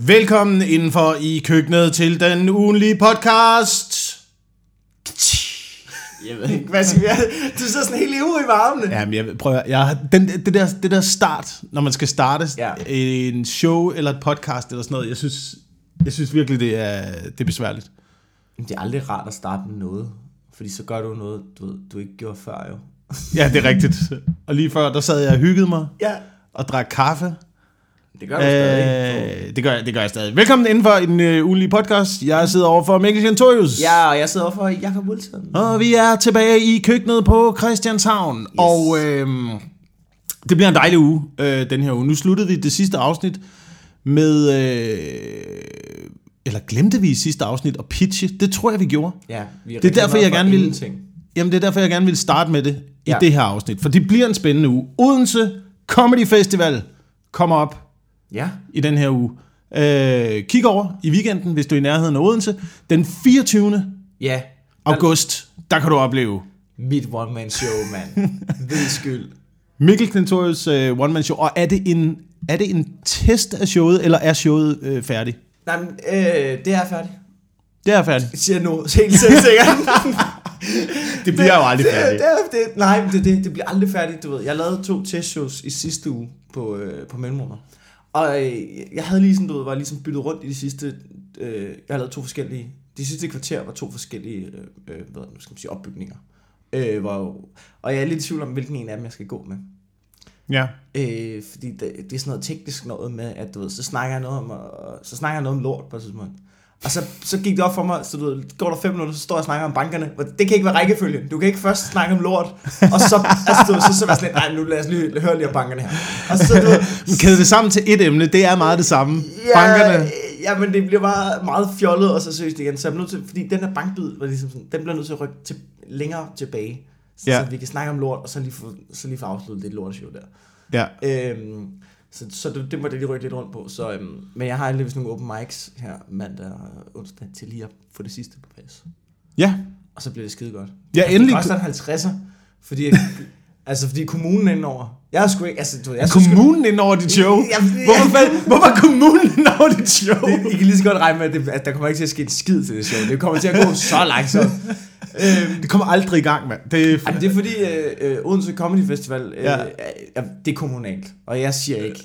Velkommen indenfor i køkkenet til den ugenlige podcast. Jeg ved ikke, hvad skal jeg... Du sidder sådan helt ivrig i varmene. Jamen, jeg prøver, jeg, har- den, det, der, det der start, når man skal starte Ja. ja. en show eller et podcast eller sådan noget, jeg synes, jeg synes virkelig, det er, det er besværligt. Det er aldrig rart at starte med noget. Fordi så gør du noget, du, ved, du ikke gjorde før jo. Ja, det er rigtigt. Og lige før, der sad jeg og hyggede mig Ja. og drak kaffe. Det gør du stadig. Øh, det, gør jeg, det gør jeg stadig. Velkommen indenfor i den øh, ugenlige podcast. Jeg sidder over for Mikkel Kentorius. Ja, og jeg sidder overfor Jakob Wilson. Og vi er tilbage i køkkenet på Christianshavn. Yes. Og øhm, det bliver en dejlig uge, øh, den her uge. Nu sluttede vi det sidste afsnit med... Øh, eller glemte vi i sidste afsnit at pitche? Det tror jeg, vi gjorde. Ja, vi Det er derfor, jeg gerne vil- Ingenting. Jamen, det er derfor, jeg gerne vil starte med det i ja. det her afsnit. For det bliver en spændende uge. Odense Comedy Festival kommer op Ja. i den her uge. Øh, kig over i weekenden, hvis du er i nærheden af Odense. Den 24. Ja. august, der kan du opleve Mit one-man-show, mand. Ved skyld. Mikkel Klintorius uh, one man show. Og er det en er det en test af showet eller er showet uh, færdig? Nej, men, øh, det er færdigt. Det er færdigt. Jeg siger nu helt selvsikkert. Det bliver jo aldrig det, færdigt. det, det, nej, men det, det, det bliver aldrig færdigt, du ved. Jeg lavede to testshows i sidste uge på, øh, på mellemrummer. Og øh, jeg havde lige sådan, du ved, var ligesom byttet rundt i de sidste, øh, jeg har lavet to forskellige, de sidste kvarter var to forskellige, øh, øh, hvad nu skal man sige, opbygninger. Øh, hvor, og jeg er lidt i tvivl om, hvilken en af dem jeg skal gå med. Ja. Øh, fordi det, det er sådan noget teknisk noget med, at du ved, så snakker jeg noget om, og, så snakker jeg noget om lort på et tidspunkt. Og så, så gik det op for mig, så du ved, går der fem minutter, så står jeg og snakker om bankerne. Det kan ikke være rækkefølge. Du kan ikke først snakke om lort, og så, altså, du så, så være sådan lidt, nej, nu lad os lige høre lige om bankerne her. Og så, du Kæde det sammen til et emne, det er meget det samme. ja, Bankerne. Ja, men det bliver bare meget fjollet og så seriøst igen. Så jeg nødt til, fordi den her bankbid, var ligesom sådan, den bliver nødt til at rykke til, længere tilbage. Så, Ja. så, vi kan snakke om lort, og så lige få, så lige få afsluttet det lorteshow der. Ja. Øhm, så så det, det må det lige rykke lidt rundt på. Så, øhm, men jeg har alligevel nogle open mics her mandag og onsdag til lige at få det sidste på plads. Ja. Og så bliver det skide godt. Ja, Altså, endelig. Det koster en 50'er, fordi, altså, fordi kommunen er indover. Jeg er sgu ikke, altså, du, jeg sgu- kommunen ind over dit show? Ja. Hvorfor, hvorfor kommunen ind over dit show? det, I kan lige så godt regne med, at, det, at der kommer ikke til at ske en skid til det show. Det kommer til at gå så langsomt. Øhm, Det kommer aldrig i gang, mand. Det er, Ej, men det er fordi øh, øh, Odense Comedy Festival, øh, Ja. er, det er kommunalt. Og jeg siger ikke,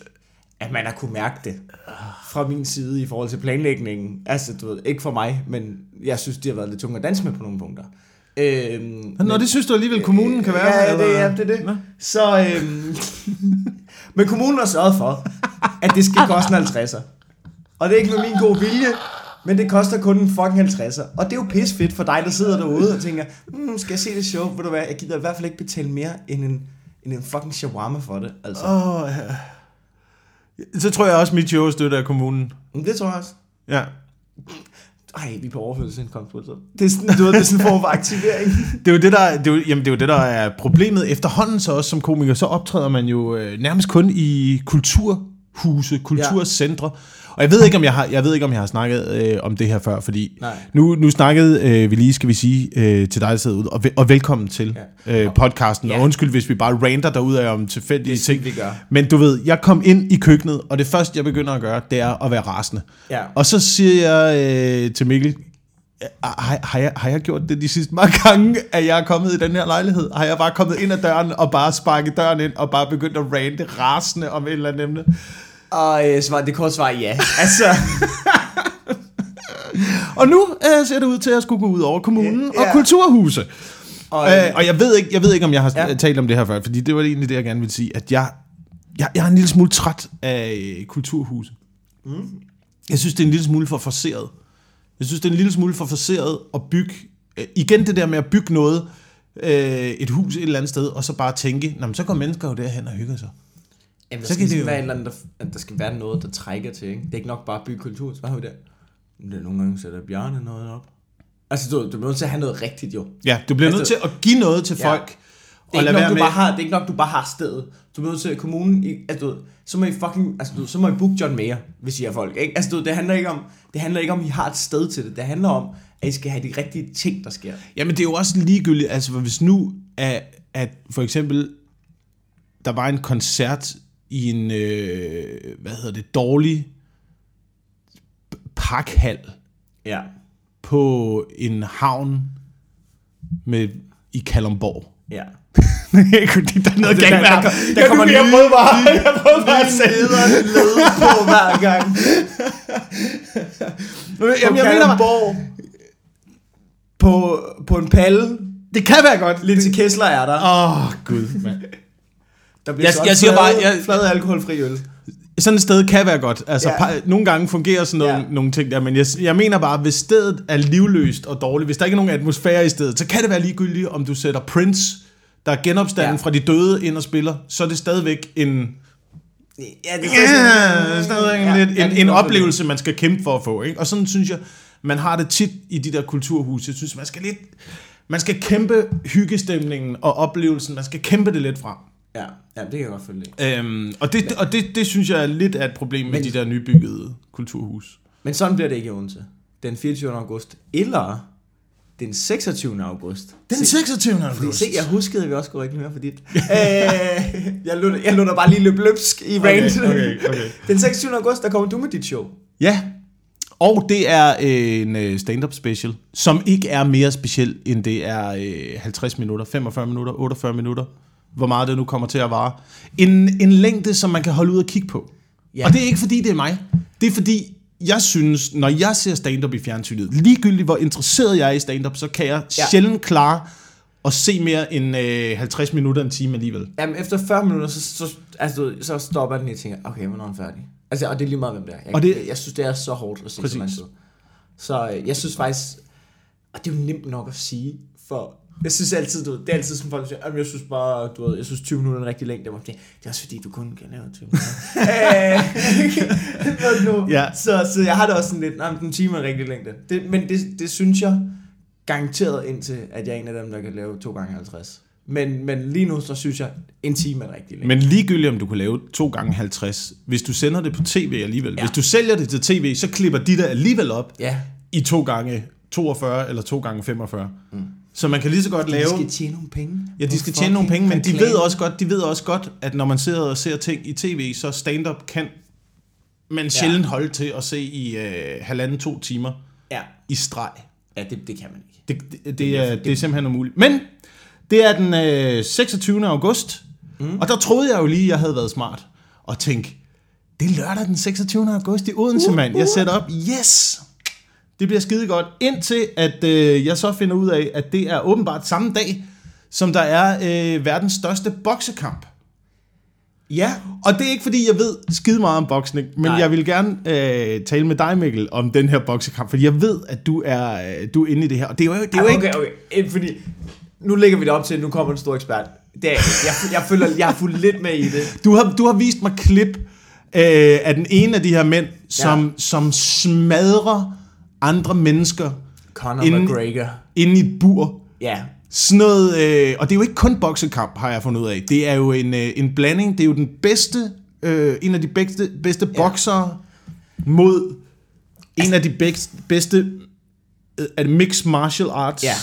at man har kunne mærke det fra min side i forhold til planlægningen. Altså, du ved, ikke for mig, men jeg synes, det har været lidt tungt at danse med på nogle punkter. Øhm, Nå, det synes du alligevel, kommunen kan være? Ja, eller? det, ja, det er det. Nå. Så, øhm, men kommunen har sørget for, at det skal koste en 50'er. Og det er ikke med min gode vilje, men det koster kun en fucking 50'er. Og det er jo pis fedt for dig, der sidder derude og tænker, hmm, skal jeg se det show? Ved du hvad, jeg gider i hvert fald ikke betale mere end en, end en fucking shawarma for det. Altså. Åh, ja. Så tror jeg også, at mit show er støttet af kommunen. Men det tror jeg også. Ja. Ej, vi er på overførselsindkomst. så. Det er sådan, du ved, det er sådan en form for aktivering. Det er jo det, der, det er jo, jamen, det er jo det, der er problemet. Efterhånden så også som komiker, så optræder man jo øh, nærmest kun i kulturhuse, kulturcentre. Og jeg ved ikke, om jeg har, jeg ved ikke, om jeg har snakket øh, om det her før, fordi Nej. nu, nu snakkede øh, vi lige, skal vi sige, øh, til dig, der sidder ude, og, ve- og velkommen til Ja. øh, podcasten. Ja. Og undskyld, hvis vi bare ranter derude af om tilfældige Det ting. vi gør. Men du ved, jeg kom ind i køkkenet, og det første, jeg begynder at gøre, det er at være rasende. Ja. Og så siger jeg øh, til Mikkel, har, har, jeg, har jeg gjort det de sidste mange gange, at jeg er kommet i den her lejlighed? Har jeg bare kommet ind ad døren og bare sparket døren ind og bare begyndt at rante rasende om et eller andet emne? Og øh, svar, det korte svar er ja. Altså, Og nu øh, ser det ud til at skulle gå ud over kommunen Ja. og kulturhuse. og, Øh, og jeg ved, ikke, jeg ved ikke, om jeg har Ja. talt om det her før, fordi det var egentlig det, jeg gerne ville sige, at jeg, jeg, jeg er en lille smule træt af øh, kulturhuse. Mm. Jeg synes, det er en lille smule for forseret. Jeg synes, det er en lille smule for forseret at bygge, øh, igen det der med at bygge noget, øh, et hus et eller andet sted, og så bare tænke, Nå, men så går mennesker jo derhen og hygger sig. Jamen, der Så skal kan det ligesom jo- være et eller andet, der, at der skal være noget, der trækker til, ikke? Det er ikke nok bare at bygge kultur, så hvad har vi der? Det er nogle gange sætter Bjarne noget op. Altså, du, du bliver nødt til at have noget rigtigt, jo. Ja, du bliver nødt Altså- til at give noget til Ja. folk, Det og er, ikke nok, du med... bare har, det er ikke nok, du bare har stedet. Du bliver nødt til at kommunen, i- altså, du, ved, så må I fucking, altså, du, så må I booke John Mayer, hvis I er folk. Ikke? Altså, du, det handler ikke om, det handler ikke om, at I har et sted til det. Det handler om, at I skal have de rigtige ting, der sker. Jamen, det er jo også ligegyldigt, altså hvis nu, at, at for eksempel, der var en koncert i en, øh, hvad hedder det, dårlig pakhal Ja. på en havn med, i Kalundborg. Ja. Fordi der er noget galt med der, ham. der, Jeg der kommer kunne- nye, jeg prøvede bare, jeg prøvede bare at sætte led på hver gang. Jamen, jeg mener bare. På, på en palle. det kan være godt. Lindsay Kessler er der. Åh, oh, gud, mand. Der bliver Jeg- solgt jeg siger flade, bare, jeg- flade alkoholfri øl. Sådan et sted kan være godt. Altså, Ja. nogle gange fungerer sådan nogle, Ja. nogle ting der, men jeg, jeg mener bare, hvis stedet er livløst og dårligt, hvis der ikke er nogen atmosfære i stedet, så kan det være ligegyldigt, om du sætter Prince, der er genopstanden Ja. fra de døde, ind og spiller, så er det stadigvæk en, Ja, det ja, stadigvæk en, Ja, lidt, ja, en, en oplevelse, man skal kæmpe for at få. Ikke? Og sådan synes jeg, man har det tit i de der kulturhuse. Jeg synes, man skal lidt, man skal kæmpe hyggestemningen og oplevelsen, man skal kæmpe det lidt frem. Ja, ja, det kan jeg godt følge. Øhm, og det, og det, det synes jeg er lidt af et problem med Men- de der nybyggede kulturhus. Men sådan bliver det ikke i Odense. Den 24. august. Eller den 26. august. Se- 26. Fordi se, jeg huskede, at vi også skulle reklamere for dit. øh, jeg, lå, jeg der bare lige løb løbsk i rant. Okay, okay, okay. Den 26. august, der kommer du med dit show. Ja, og det er øh, en øh, stand-up special, som ikke er mere speciel, end det er øh, 50 minutter, 45 minutter, 48 minutter, hvor meget det nu kommer til at vare. En, en længde, som man kan holde ud og kigge på. Ja. Og det er ikke fordi, det er mig. Det er fordi, jeg synes, når jeg ser stand-up i fjernsynet, ligegyldigt hvor interesseret jeg er i stand-up, så kan jeg Ja. sjældent klare at se mere end øh, 50 minutter, en time alligevel. Jamen, efter 40 minutter, så, så, altså, så stopper den, og jeg tænker, okay, hvornår er den færdig? Altså, og det er lige meget, hvem det er. Jeg, Og det- jeg, jeg synes, det er så hårdt at se Præcis. så lang tid. Så øh, jeg synes faktisk, og det er jo nemt nok at sige, for jeg synes altid, du ved, det er altid som folk siger, "Jamen, jeg synes bare, du ved, jeg synes 20 minutter er en rigtig længde. Tænke, Det er også fordi, du kun kan lave 20 minutter. Nu. Ja. så, så jeg har det også sådan lidt, nej, men den time er en rigtig længde. Det, men det, det synes jeg garanteret indtil, at jeg er en af dem, der kan lave 2 gange 50. Men, men lige nu, så synes jeg, en time er en rigtig længde. Men ligegyldigt om du kan lave 2 gange 50 hvis du sender det på tv alligevel, Ja. hvis du sælger det til tv, så klipper de det alligevel op Ja, i 2 gange 42 eller 2 gange 45. Mm. Så man kan lige så godt lave... de skal tjene nogle penge. Ja, de skal tjene nogle penge, men de ved, også godt, de ved også godt, at når man sidder og ser ting i tv, så stand-up kan man sjældent holde til at se i øh, halvanden, to timer Ja, i streg. ja det, det kan man ikke. Det, det, det, er, det er simpelthen umuligt. Men det er den øh, 26. august, mm. og der troede jeg jo lige, at jeg havde været smart, og tænkte, det er lørdag den 26. august i Odense, uh, mand. Jeg sætter op, yes! Det bliver skide godt, indtil at øh, jeg så finder ud af, at det er åbenbart samme dag, som der er øh, verdens største boksekamp. Ja, Og det er ikke fordi, jeg ved skide meget om boksning, men Nej. Jeg vil gerne øh, tale med dig, Mikkel, om den her boksekamp, fordi jeg ved, at du er, øh, du er inde i det her. Og det er jo, det er jo okay, ikke... okay, okay. Fordi nu lægger vi det op til, at nu kommer en stor ekspert. Det er, jeg, jeg føler, jeg har fulgt lidt med i det. Du har, du har vist mig klip øh, af den ene af de her mænd, som, ja. som smadrer andre mennesker Conor Inden- McGregor. inde i et bur. Ja, Sådan noget, øh, og det er jo ikke kun boksekamp, har jeg fundet ud af. Det er jo en, øh, en blanding. Det er jo den bedste, øh, en af de bedste, bedste Ja. boksere mod en af de bedste, bedste er det mixed martial arts. Ja.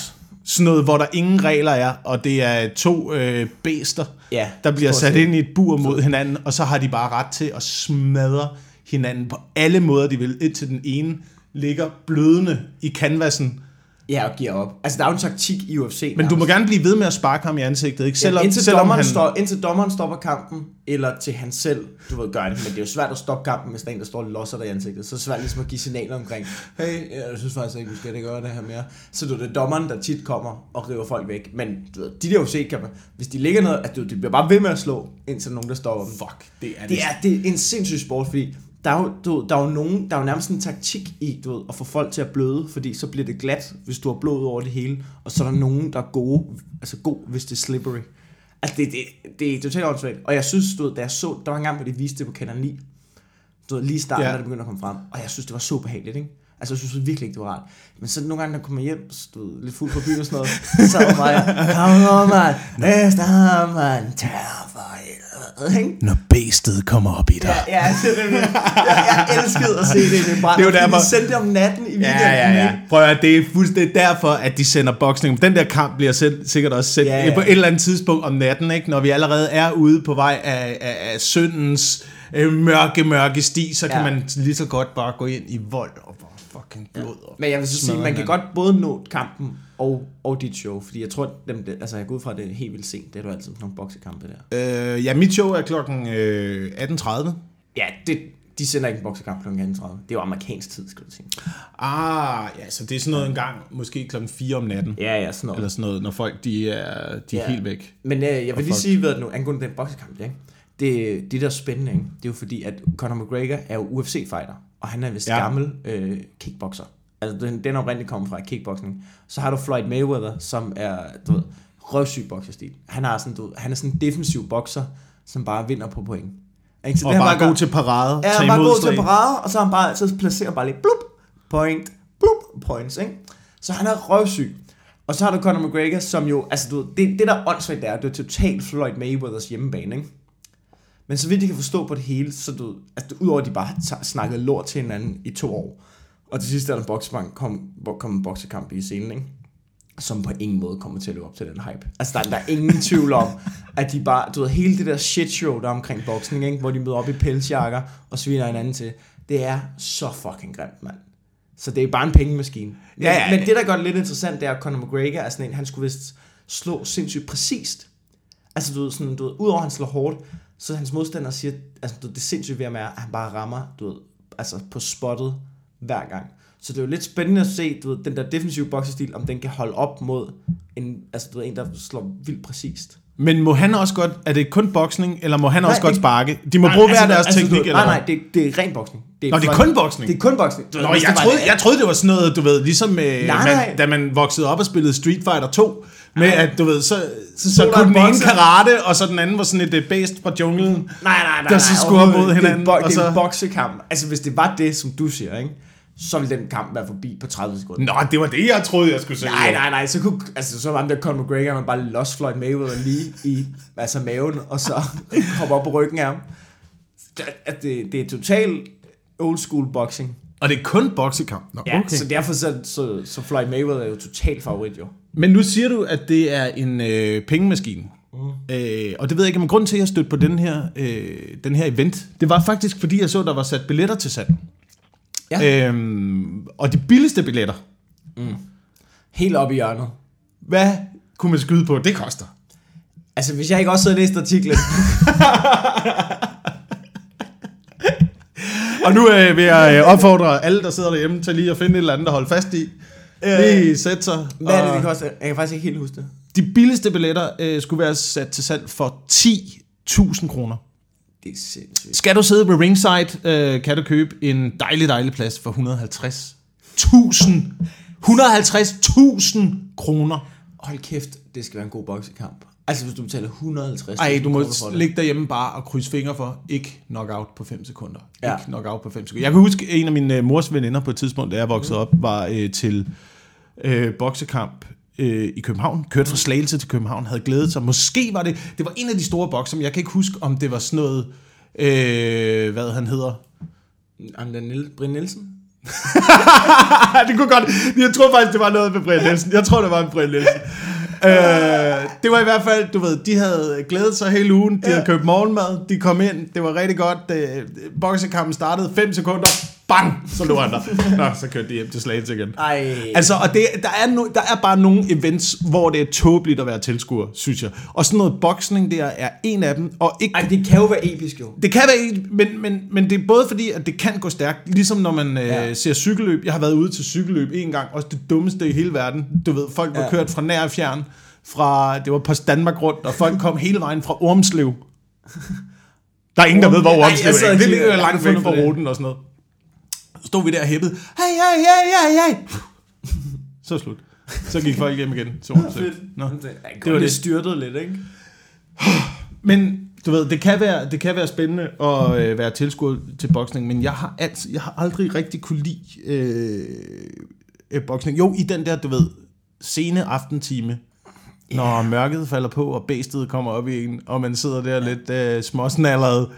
Sådan noget, hvor der ingen regler er, og det er to øh, bæster, Ja, der bliver sat ind i et bur mod hinanden, og så har de bare ret til at smadre hinanden på alle måder, de vil, indtil den ene ligger blødende i canvasen. ja, og giver op. Altså, der er jo en taktik i UFC. Men du må gerne blive ved med at sparke ham i ansigtet, ikke? Selvom, ja, indtil, selvom dommeren han... står, indtil dommeren stopper kampen, eller til han selv, du ved, gør det. Men det er jo svært at stoppe kampen, hvis der er en, der står og losser dig i ansigtet. Så er det svært ligesom at give signaler omkring, hey, jeg synes faktisk ikke, vi skal det gøre det her mere. Så du det er dommeren, der tit kommer og river folk væk. Men du ved, de der UFC kan man, hvis de ligger noget, at du, de bliver bare ved med at slå, indtil nogen, der stopper dem. Fuck, det er det. Det er, det er en sindssyg sport, fordi der er, jo, du, der er jo nogen, der er jo nærmest en taktik i, du ved, at få folk til at bløde, fordi så bliver det glat, hvis du har blod over det hele, og så er der nogen, der er gode, altså god, hvis det er slippery. Altså, det, det, det er totalt åndssvagt. Og jeg synes, du ved, da jeg så, der var en gang, hvor de viste det på kanal 9, du ved, lige starten, ja. Da det begyndte at komme frem, og jeg synes, det var så behageligt, ikke? Altså, jeg synes virkelig ikke, det var rart. Men så nogle gange, når jeg kommer hjem, ved, lidt fuld på byen og sådan noget, så jeg bare, kom on, man, næste ham, man, tør ikke? Når bæstet kommer op i dig. Ja, ja det er det. Jeg, jeg elskede at se det. Det, bare, Det er jo derfor- De sendte det om natten i weekenden. Ja, ja, ja. Prøv at det er fuldstændig derfor, at de sender boksning. Den der kamp bliver selv, sikkert også sendt Ja, ja, ja. ja. på et eller andet tidspunkt om natten, ikke? når vi allerede er ude på vej af, af, af syndens øh, mørke, mørke sti, så kan Ja. man lige så godt bare gå ind i vold og bare fucking blod. Og Men jeg vil så sige, man kan godt både nå kampen og, og dit show, fordi jeg tror, dem, altså jeg går ud fra, at det er helt vildt sent. Det er du altid sådan nogle boksekampe der. Øh, ja, mit show er klokken øh, 18.30. Ja, det, de sender ikke en boksekamp kl. 18.30. Det er jo amerikansk tid, skal du sige. Ah, ja, så det er sådan noget en gang, måske klokken 4 om natten. Ja, ja, sådan noget. Eller sådan noget, når folk de er, de er Ja. helt væk. Men øh, jeg vil lige folk- sige, hvad nu, angående den boksekamp, ikke? Det, det der er spændende, ikke? det er jo fordi, at Conor McGregor er jo UFC-fighter, og han er vist ja. gammel øh, kickboxer. Altså, den, den er oprindeligt kommet fra kickboxing. Så har du Floyd Mayweather, som er, du ved, røvsyg bokserstil. Han, har sådan, du, ved, han er sådan en defensiv bokser, som bare vinder på point. Ikke? Så Og han bare gør- god til parade, Ja, han er bare god til parade, og så, er han bare, så placerer bare lige blup, point, blup, points, ikke? Så han er røvsyg. Og så har du Conor McGregor, som jo, altså du ved, det, det der er åndssvagt der, det er totalt Floyd Mayweathers hjemmebane, ikke? Men så vidt jeg kan forstå på det hele, så du, altså udover at de bare har ta- snakket lort til hinanden i to år, og til sidst er der en boksekamp, kom, kom en boksekamp i scenen, ikke? som på ingen måde kommer til at leve op til den hype. Altså, der, der er ingen tvivl om, at de bare, du ved, hele det der shit show, der er omkring boksning, ikke? hvor de møder op i pelsjakker og sviner hinanden til, det er så fucking grimt, mand. Så det er bare en pengemaskine. Men, Ja, ja. men det, der gør det lidt interessant, det er, at Conor McGregor er sådan en, han skulle vist slå sindssygt præcist. Altså, du ved, sådan, du ved, udover at han slår hårdt, så hans modstander siger, altså, du ved, det sindssygt ved er, at han bare rammer, du ved, altså på spottet hver gang. Så det er jo lidt spændende at se, du ved, den der defensive boksestil, om den kan holde op mod en, altså, du ved, en, der slår vildt præcist. Men må han også godt, er det kun boksning, eller må han Nej, også godt sparke? De må bruge hver deres altså, teknik, eller Nej, nej, det, det er ren boksning. Det Nå, det er kun boksning? Det er kun boksning. Du Nå, jeg troede, jeg troede, det var sådan noget, du ved, ligesom Nej, man, nej. da man voksede op og spillede Street Fighter 2, med Nej. at, du ved, så, så, Så kunne en den ene karate, og så den anden var sådan et øh, based fra junglen. Nej, nej, nej. der så nej, skulle op mod hinanden, Det er, en bo- og det er en boksekamp. Altså, hvis det var det, som du siger, ikke? Så ville den kamp være forbi på 30 sekunder. Nå, det var det, jeg troede, jeg skulle sige. Nej, nej, nej, så kunne, altså, så var der Conor McGregor, man bare lost Floyd Mayweather lige i altså maven, og så hoppe op på ryggen af ham. At det, det er totalt old school boxing. Og det er kun boksekamp. Nå, Ja, okay. så derfor så, så, så Floyd Mayweather er jo totalt favorit jo. Men nu siger du, at det er en øh, pengemaskine. Mm. Øh, og det ved jeg ikke, men grund til, at jeg stødte på den her, øh, den her event, det var faktisk, fordi jeg så, der var sat billetter til salg. Ja. Øhm, og de billigste billetter, Helt op i hjørnet. hvad kunne man skyde på, det koster? Altså, hvis jeg ikke også havde læst artiklen, Og nu øh, vil jeg øh, opfordre alle, der sidder derhjemme, til lige at finde et eller andet at holde fast i. Lige sætte sig. hvad er det, det koster? Jeg kan faktisk ikke helt huske det. De billigste billetter øh, skulle være sat til salg for 10.000 kroner. Det er sindssygt. Skal du sidde ved ringside, øh, kan du købe en dejlig, dejlig plads for 150.000. 150.000 kroner. Hold kæft, det skal være en god boksekamp. Altså, hvis du betaler 150 Ej, du må ligge derhjemme bare og krydse fingre for, ikke knockout på 5 sekunder. Ja. Ikke knockout på 5 sekunder. Jeg kan huske, en af mine øh, mors veninder på et tidspunkt, da jeg voksede op, var øh, til øh, boksekamp øh, i København. Kørte fra Slagelse til København, havde glædet sig. Måske var det, det var en af de store bokser, men jeg kan ikke huske, om det var sådan noget, øh, hvad han hedder. Niel, Brian Nielsen? det kunne godt. Jeg tror faktisk, det var noget med Brian Nielsen. Jeg tror, det var en Brian Nielsen. øh, det var i hvert fald, du ved, de havde glædet sig hele ugen. De ja. havde købt morgenmad. De kom ind. Det var rigtig godt. Øh, boksekampen startede 5 sekunder. Bang! Så lå han der. Nå, så kørte de hjem til Slagelse igen. Ej. Altså, og det, der, er no, der er bare nogle events, hvor det er tåbeligt at være tilskuer, synes jeg. Og sådan noget boksning der er en af dem. Og ikke Ej, det kan jo være episk jo. det kan være, men, men, men det er både fordi, at det kan gå stærkt, ligesom når man øh, Ja. ser cykelløb. Jeg har været ude til cykelløb en gang, også det dummeste i hele verden. Du ved, folk var Ja. kørt fra nær og fjern, fra, det var på Danmark rundt, og folk kom hele vejen fra Ormslev. Der er ingen, der ved, hvor Ormslev er. Det ligger langt væk fra ruten og sådan noget. Så stod vi der og hæppede. Hey, hey, hey, hey, hey. Så slut. Så gik folk hjem igen til Ormslev. Nå. Det, var det. det styrtede lidt, ikke? Men du ved, det kan være, det kan være spændende at øh, være tilskuer til boksning, men jeg har, altid, jeg har aldrig rigtig kunne lide øh, øh, boksning. Jo, i den der, du ved, sene aftentime, når mørket falder på, og bæstet kommer op i en, og man sidder der lidt øh, småsnalleret.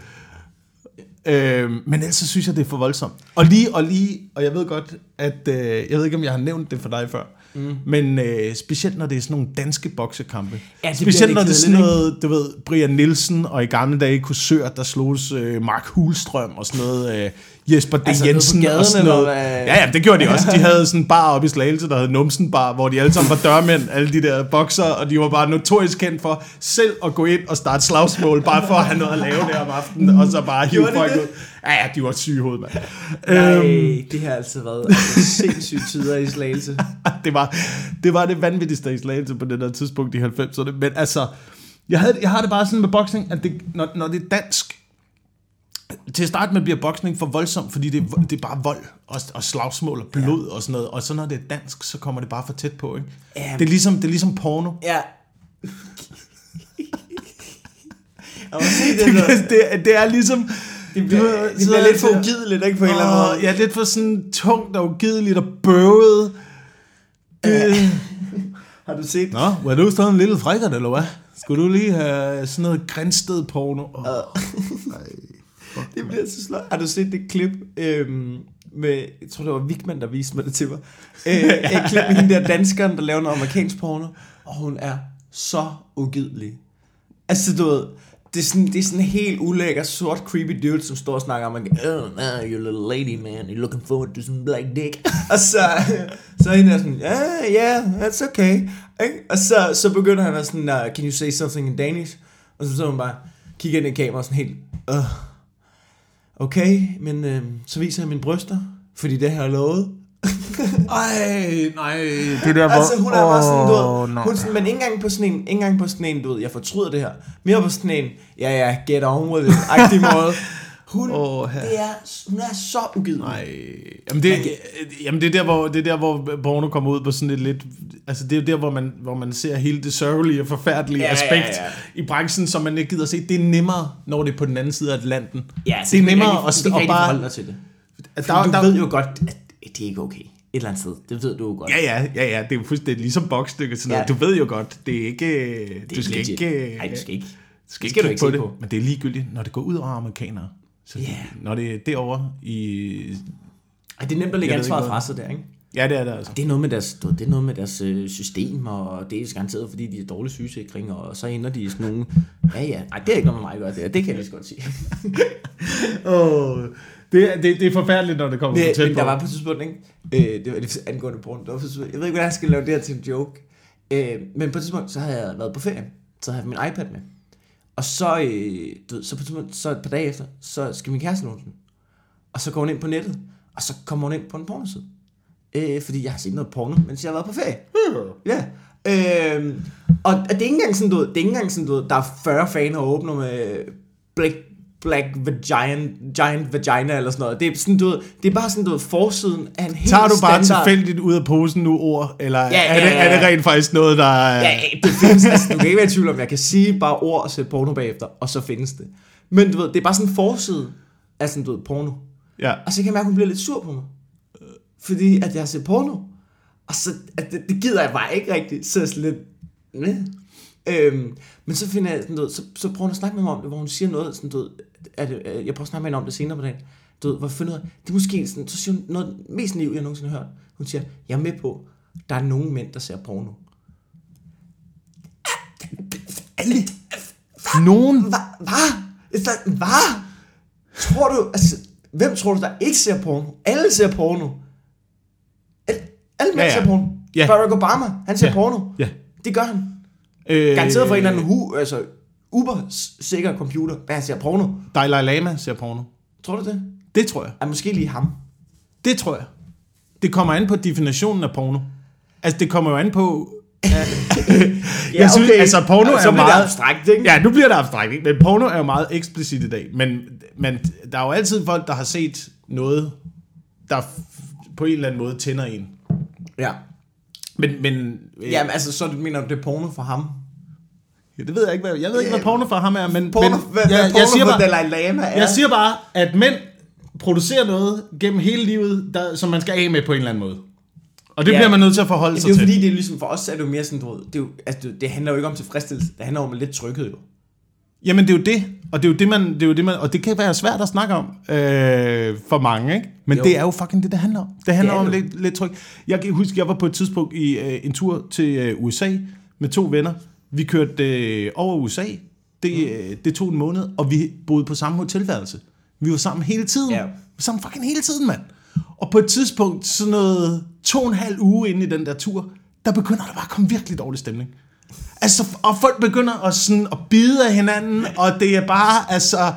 Øh, men ellers så synes jeg, det er for voldsomt. Og lige, og lige, og jeg ved godt, at, øh, jeg ved ikke, om jeg har nævnt det for dig før, mm. men øh, specielt når det er sådan nogle danske boksekampe. Ja, det specielt når det er sådan noget, du ved, Brian Nielsen, og i gamle dage kursør, der slogs øh, Mark Hulstrøm, og sådan noget, øh, Jesper D. Altså, Jensen, gaden, og sådan eller noget. hvad? Ja, ja, det gjorde de også. De havde sådan en bar oppe i Slagelse, der hed Numsen Bar, hvor de alle sammen var dørmænd, alle de der bokser, og de var bare notorisk kendt for selv at gå ind og starte slagsmål, bare for at have noget at lave der om aftenen, og så bare hive folk ud. Ja, ja, de var syge i hovedet, mand. Nej, Øhm, det har altid været altså, sindssygt tider i slagelse. det, var, det var det vanvittigste i Slagelse på det der tidspunkt i 90'erne. Men altså, jeg, havde, jeg har det bare sådan med boksning, at det, når, når det er dansk, til at starte med bliver boksning for voldsomt, fordi det er, det er bare vold og, og slagsmål og blod ja. og sådan noget. Og så når det er dansk, så kommer det bare for tæt på, ikke? Ja. Det, er ligesom, det er ligesom porno. Ja. Sige, det, er det, er- det er ligesom... det bliver, du det bliver er lidt for det- ugideligt, ikke på en eller anden måde. Ja, lidt for sådan tungt og ugideligt og bøvet. Det, Har du set? Nå, var du stadig en lille frækkert, eller hvad? Skulle du lige have sådan noget grænsted porno? Oh, Det bliver så sløjt. Har du set det klip øhm, med, jeg tror det var Vigman, der viste mig det til mig. Øh, et klip med hende der danskeren, der laver noget amerikansk porno, og hun er så ugidelig. Altså du ved, det er sådan, det er sådan en helt ulækker, sort, creepy dude, som står og snakker om, oh, you're a little lady, man, you're looking forward to some black dick. og så, så er hende sådan, yeah, yeah, that's okay. Og så, så begynder han at sådan, uh, can you say something in Danish? Og så så hun bare, kigger ind i kameraet sådan helt, uh, okay, men øh, så viser jeg mine bryster, fordi det har jeg lovet. Ej, nej, det der, hvor... Altså, hun er bare sådan, du ved, hun, sådan, men ikke engang på sådan en, ikke engang på sådan en, du ved, jeg fortryder det her. Mere på sådan en, ja ja, get on with it, agtig måde. Hun, her. det er, hun er så ugidelig. Nej, jamen det, jamen det er der, hvor, det er der, hvor porno kommer ud på sådan et lidt... Altså det er der, hvor man, hvor man ser hele det sørgelige og forfærdelige Ja, aspekt ja. ja, i branchen, som man ikke gider se. Det er nemmere, når det er på den anden side af Atlanten. Ja, det er nemmere at, at, det kan at ikke bare... dig til det. at Der, du der, ved jo godt, at det er ikke okay. Et eller andet sted. Det ved du jo godt. Ja, ja, ja, ja, det er jo fuldstændig ligesom boksstykket. Sådan Ja. noget. Du ved jo godt, det er ikke... Det du skal legit. ikke... Nej, du skal ikke. Skal, Det skal du ikke på det, på. men det er ligegyldigt, når det går ud over amerikanere. Så Ja. Når det er derovre i... Ej, det er nemt at lægge ansvaret fra sig der, ikke? Ja, det er det altså. Det er noget med deres, det er noget med deres øh, system, og det er garanteret, fordi de er dårlig sygesikring, og så ender de i sådan nogle... Ja, ja, nej, det er ikke noget med mig at gøre, det, her. det kan jeg lige så godt sige. Oh, det, er- det, det er forfærdeligt, når det kommer for tæt men på. der var på et tidspunkt, ikke? Øh, det var det angående porno. Der var jeg ved ikke, hvordan jeg skal lave det her til en joke. Øh, men på et tidspunkt, så havde jeg været på ferie. Så havde jeg min iPad med. Og så, øh, du ved, så på så et par dage efter, så skal min kæreste låne den. Og så går hun ind på nettet, og så kommer hun ind på en pornoside. Øh, fordi jeg har set noget porno, mens jeg har været på ferie. Ja. Øh, og det er ikke engang sådan, du ved, det er ikke engang sådan, du ved, der er 40 faner åbner med Black, Black Vagina, Giant Vagina eller sådan noget. Det er sådan, du ved, det er bare sådan, du ved, forsiden af en helt Tager du bare standard... tilfældigt ud af posen nu ord, eller ja, er, det, ja, ja. er det rent faktisk noget, der er... Ja, det findes, altså, du kan ikke være i tvivl om, jeg kan sige bare ord og sætte porno bagefter, og så findes det. Men du ved, det er bare sådan en forside af sådan, du ved, porno. ja. Og så kan jeg mærke, at hun bliver lidt sur på mig. Fordi at jeg har set porno. Og så, at det, det gider jeg bare ikke rigtigt. Så er jeg sådan lidt... Næh. Øhm, men så finder jeg sådan, ved, så, så prøver hun at snakke med mig om det, hvor hun siger noget, sådan, du ved, at, at, jeg prøver at snakke med hende om det senere på dagen. Du ved, hvor jeg finder ud af, det er måske sådan, så siger hun noget mest liv, jeg nogensinde har hørt. Hun siger, jeg er med på, der er nogle mænd, der ser porno. Nogen. Hvad? Hvad? Hvad? Tror du, altså, hvem tror du, der ikke ser porno? Alle ser porno. Alle, alle mænd Ja, ja. ser porno. Ja. Barack Obama, han ser Ja. porno. Ja. Det gør han. Øh, Garanteret for en eller anden hu, altså, uber sikker computer, der han ser porno. Dalai Lama ser porno. Tror du det? Det tror jeg. Er måske lige ham. Det tror jeg. Det kommer an på definitionen af porno. Altså, det kommer jo an på... jeg synes, altså, porno så er bliver meget... det abstrakt, ikke? Ja, nu bliver det abstrakt, ikke? Men porno er jo meget eksplicit i dag. Men, men der er jo altid folk, der har set noget, der på en eller anden måde tænder en. ja. Men, men øh, Jamen, altså, så mener du, det er porno for ham? ja, det ved jeg ikke, hvad, jeg ved ikke, hvad porno for ham er, men, Porno, men hvad, jeg, hvad porno jeg, siger for bare, Dalai Lama er? jeg siger bare, at mænd producerer noget gennem hele livet, der, som man skal af med på en eller anden måde. Og det Ja. bliver man nødt til at forholde det sig er jo til. fordi, det er ligesom for os, er det jo mere sådan, du ved, det, er jo, altså, det, det handler jo ikke om tilfredsstillelse, det handler om lidt tryghed jo. Jamen, det er jo det. Og det er jo det, man, det er jo det, man, og det kan være svært at snakke om øh, for mange, ikke? Men Jo. det er jo fucking det, det handler om. Det handler Det om det. lidt, lidt tryk. Jeg kan huske, jeg var på et tidspunkt i øh, en tur til øh, USA med to venner. Vi kørte øh, over USA. Det, øh, det tog en måned, og vi boede på samme hotelværelse. Vi var sammen hele tiden. Ja. Vi var sammen fucking hele tiden, mand. Og på et tidspunkt, sådan noget to og en halv uge inde i den der tur, der begynder der bare at komme virkelig dårlig stemning. Altså, og folk begynder at, sådan, at bide af hinanden, og det er bare, altså...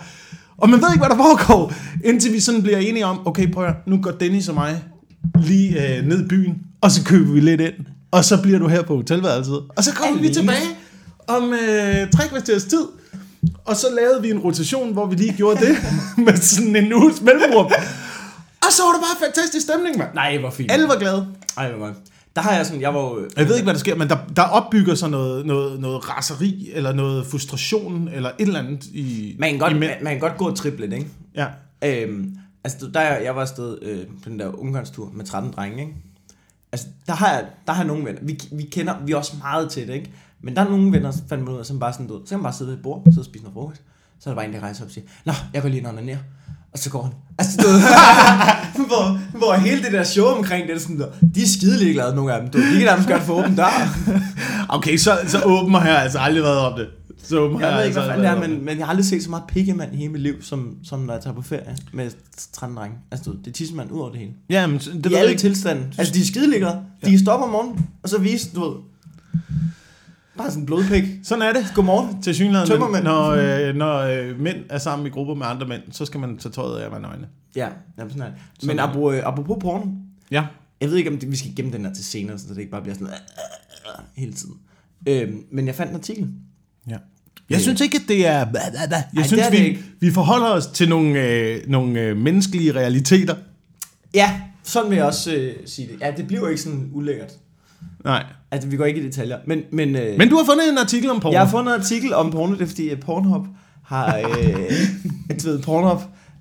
Og man ved ikke, hvad der foregår, indtil vi sådan bliver enige om, okay, prøv at, nu går Dennis og mig lige øh, ned i byen, og så køber vi lidt ind, og så bliver du her på hotelværelset. Og så kommer vi tilbage om øh, tre kvarters tid, og så lavede vi en rotation, hvor vi lige gjorde det, med sådan en uges mellemrum. Og så var der bare fantastisk stemning, mand. Nej, hvor fint. Alle var glade. Ej, hvor godt. Der har jeg sådan, jeg var jo... Jeg ved ikke, hvad der sker, men der, der opbygger sig noget, noget, noget raseri, eller noget frustration, eller et eller andet i Man kan godt, i man, kan godt gå triplet, ikke? Ja. Øhm, altså, der jeg, var afsted øh, på den der ungdomstur med 13 drenge, ikke? Altså, der har jeg, der har jeg nogle venner. Vi, vi kender, vi er også meget til det, ikke? Men der er nogle venner, fandt man ud af, som bare sådan, du, så kan man bare sidde ved et bord, sidde og spise noget frokost. Så er der bare en, der rejser op og siger, Nå, jeg går lige ind og ned. Og så går han. Altså, du hvor, hvor hele det der show omkring det, er sådan, der, de er skide ligeglade, nogle af dem. Du, de kan nærmest godt få åben dør. Okay, så, så åben har jeg altså aldrig været om det. Så åben har Jeg ved ikke, altså hvad fanden det er, men, men jeg har aldrig set så meget pikkemand i hele mit liv, som, som når jeg tager på ferie med 13 drenge. Altså, du det er tissemand ud over det hele. Ja, men det I jeg alle ikke. tilstande. Altså, de er skide ligeglade. De kan stoppe om morgenen, og så vise, du ved, bare sådan en blodpik. Sådan er det. Godmorgen. Til synligheden, når, øh, når øh, mænd er sammen i grupper med andre mænd, så skal man tage tøjet af være nøgne. Ja, jamen sådan er det. Sådan Men apropos, øh, apropos porno, Ja. jeg ved ikke, om det, vi skal gemme den her til senere, så det ikke bare bliver sådan øh, hele tiden. Øhm, men jeg fandt en artikel. ja. Jeg synes ikke, at det er... Jeg Ej, synes, det er det vi, ikke. vi forholder os til nogle, øh, nogle øh, menneskelige realiteter. Ja, sådan vil jeg også øh, sige det. Ja, det bliver ikke sådan ulækkert. Nej. Altså, vi går ikke i detaljer. Men, men, øh, Men du har fundet en artikel om porno. Jeg har fundet en artikel om porno, det er fordi at Pornhub har, øh, du ved, Pornhub,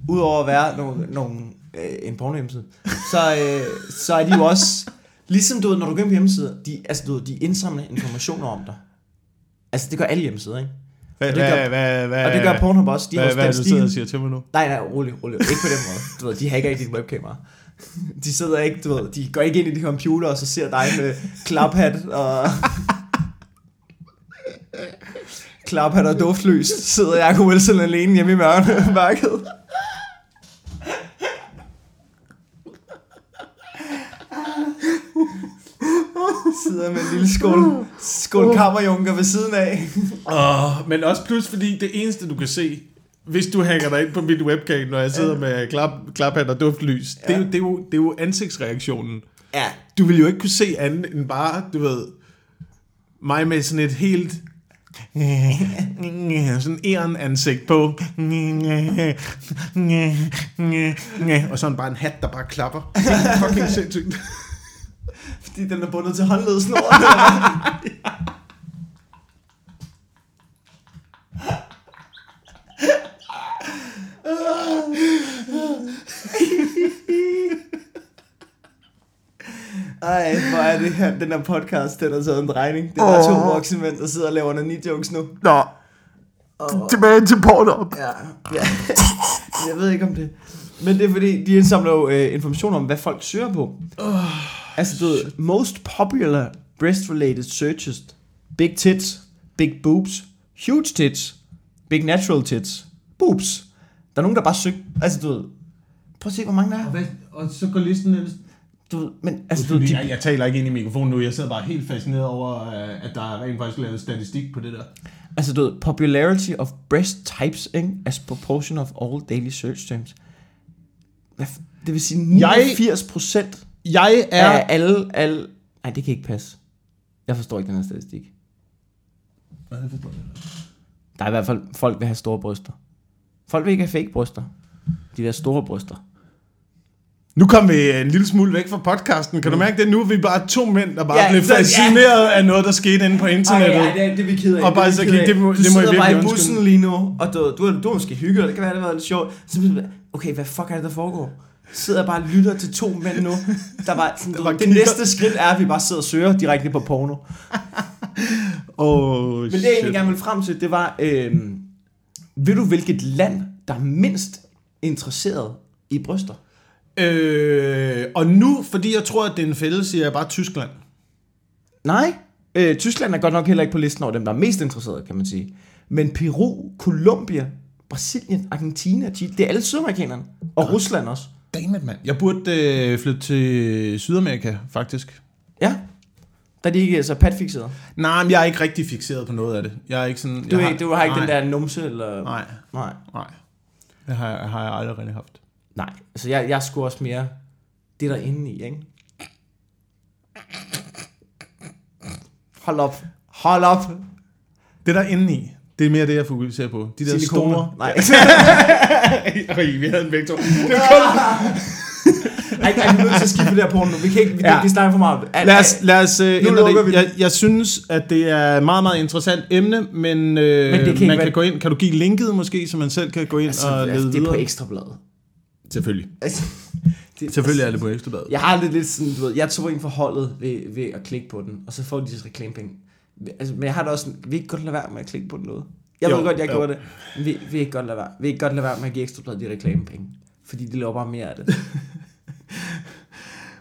udover at være nogle, nogle, øh, en pornohjemmeside, så, øh, så er de jo også, ligesom du ved, når du går ind på hjemmesider, de, altså du ved, de indsamler informationer om dig. Altså det gør alle hjemmesider, ikke? Hvad, Og det gør- hvad, hvad, Og det gør Pornhub også. De har hvad, er det, du sidder og siger til mig nu? Nej, nej, rolig, rolig. Ikke på den måde. Du ved, de hacker ikke dit webkamera. De sidder ikke, du ved, de går ikke ind i dit computer, og så ser dig med klaphat og... klaphat og duftløs. Sidder Jacob Wilson alene hjemme i mørke, mørket. Sidder med en lille skål, skål kammerjunker ved siden af. Oh, men også plus, fordi det eneste, du kan se, hvis du hacker dig ind på mit webcam, når jeg sidder med klap, klaphat og duftlys, ja. det, er jo, det, er jo, det er jo ansigtsreaktionen. Ja, Du vil jo ikke kunne se andet end bare, du ved, mig med sådan et helt sådan æren ansigt på. Og sådan bare en hat, der bare klapper. Det er fucking sindssygt. fordi den er bundet til håndledsnoren. Ej, hvor er det her, den her podcast, den har taget en drejning. Det er bare to voksne mænd, der sidder og laver nogle jokes nu. Nå, Og, tilbage til porno. ja, ja. Jeg ved ikke om det. Men det er fordi, de indsamler jo øh, information om, hvad folk søger på. Oh, altså, du ved, most popular breast-related searches. Big tits, big boobs, huge tits, big natural tits, boobs. Der er nogen, der bare søger, altså du ved, prøv at se, hvor mange der er. Og så går listen ellers. Du ved, men altså, du de, jeg, jeg taler ikke ind i mikrofonen nu, jeg sidder bare helt fascineret over, øh, at der er rent faktisk lavet statistik på det der. altså du ved, popularity of breast types, ikke? as proportion of all daily search terms. Hvad, det vil sige 89 procent Jeg er... af alle, alle... Nej, det kan ikke passe. Jeg forstår ikke den her statistik. Der er i hvert fald, folk vil have store bryster. Folk vil ikke have fake bryster. De have store bryster. Nu kom vi en lille smule væk fra podcasten. Kan du mærke det? Nu er vi bare to mænd, der bare Ja, ja, blev så- ja. fascineret af noget, der skete inde på internettet. Ej, det, er, det er vi ked af. Og bare det, så ked af. det må- du det må jeg sidder bare i bussen undskylde. lige nu, og du, du, du er måske hygget, det kan være, det har været lidt sjovt. Så du- okay, hvad fuck er det, der foregår? Sidder jeg bare og lytter til to mænd nu, der bare, sådan, du, bare det kigger. næste skridt er, at vi bare sidder og søger direkte på porno. Oh, Men det jeg egentlig gerne ville frem til, det var, øhm, Ved du, hvilket land, der er mindst interesseret i bryster? Øh, og nu, fordi jeg tror, at det er en fælde, siger jeg bare Tyskland. Nej. Øh, Tyskland er godt nok heller ikke på listen over dem, der er mest interesserede, kan man sige. Men Peru, Colombia, Brasilien, Argentina, Chile, det er alle sydamerikanerne. Og Rusland også. Dammit, mand. Jeg burde øh, flytte til Sydamerika, faktisk. Ja. Der er de ikke så patfixerede. Nej, men jeg er ikke rigtig fixeret på noget af det. Jeg er ikke sådan... Du, jeg har, du har ikke nej, den der numse, eller... Nej, Nej. nej. Det har, jeg- har jeg aldrig rigtig haft. Nej, altså jeg, jeg skulle også mere det der inde i, ikke? Hold op. Hold op. Det der inde i, det er mere det, jeg fokuserer på. De der Silikoner. store... Nej. Ej, vi havde en begge to. Ej, ej, vi er nødt til at skifte det her porno nu. Vi kan ikke, vi, Ja. vi snakker for meget. Ej, Lad os, lad os uh, ændre det. Jeg, jeg synes, at det er et meget, meget interessant emne, men, øh, Men det kan man være- kan gå ind. Kan du give linket måske, så man selv kan gå ind altså, og altså, lede det er på videre? ekstrabladet. Selvfølgelig. Altså, det, Selvfølgelig er det på Ekstrabladet. Jeg har det lidt sådan, du ved, jeg tog ind for holdet ved, ved at klikke på den, og så får de disse reklamepenge. Altså, men jeg har det også sådan, vi ikke godt lade være med at klikke på den noget. Jeg Jo, ved godt, jeg jo. gjorde det. Vi, vi ikke godt lade være. Vi ikke godt lade være med at give ekstrabladet de reklamepenge. Fordi de laver bare mere af det.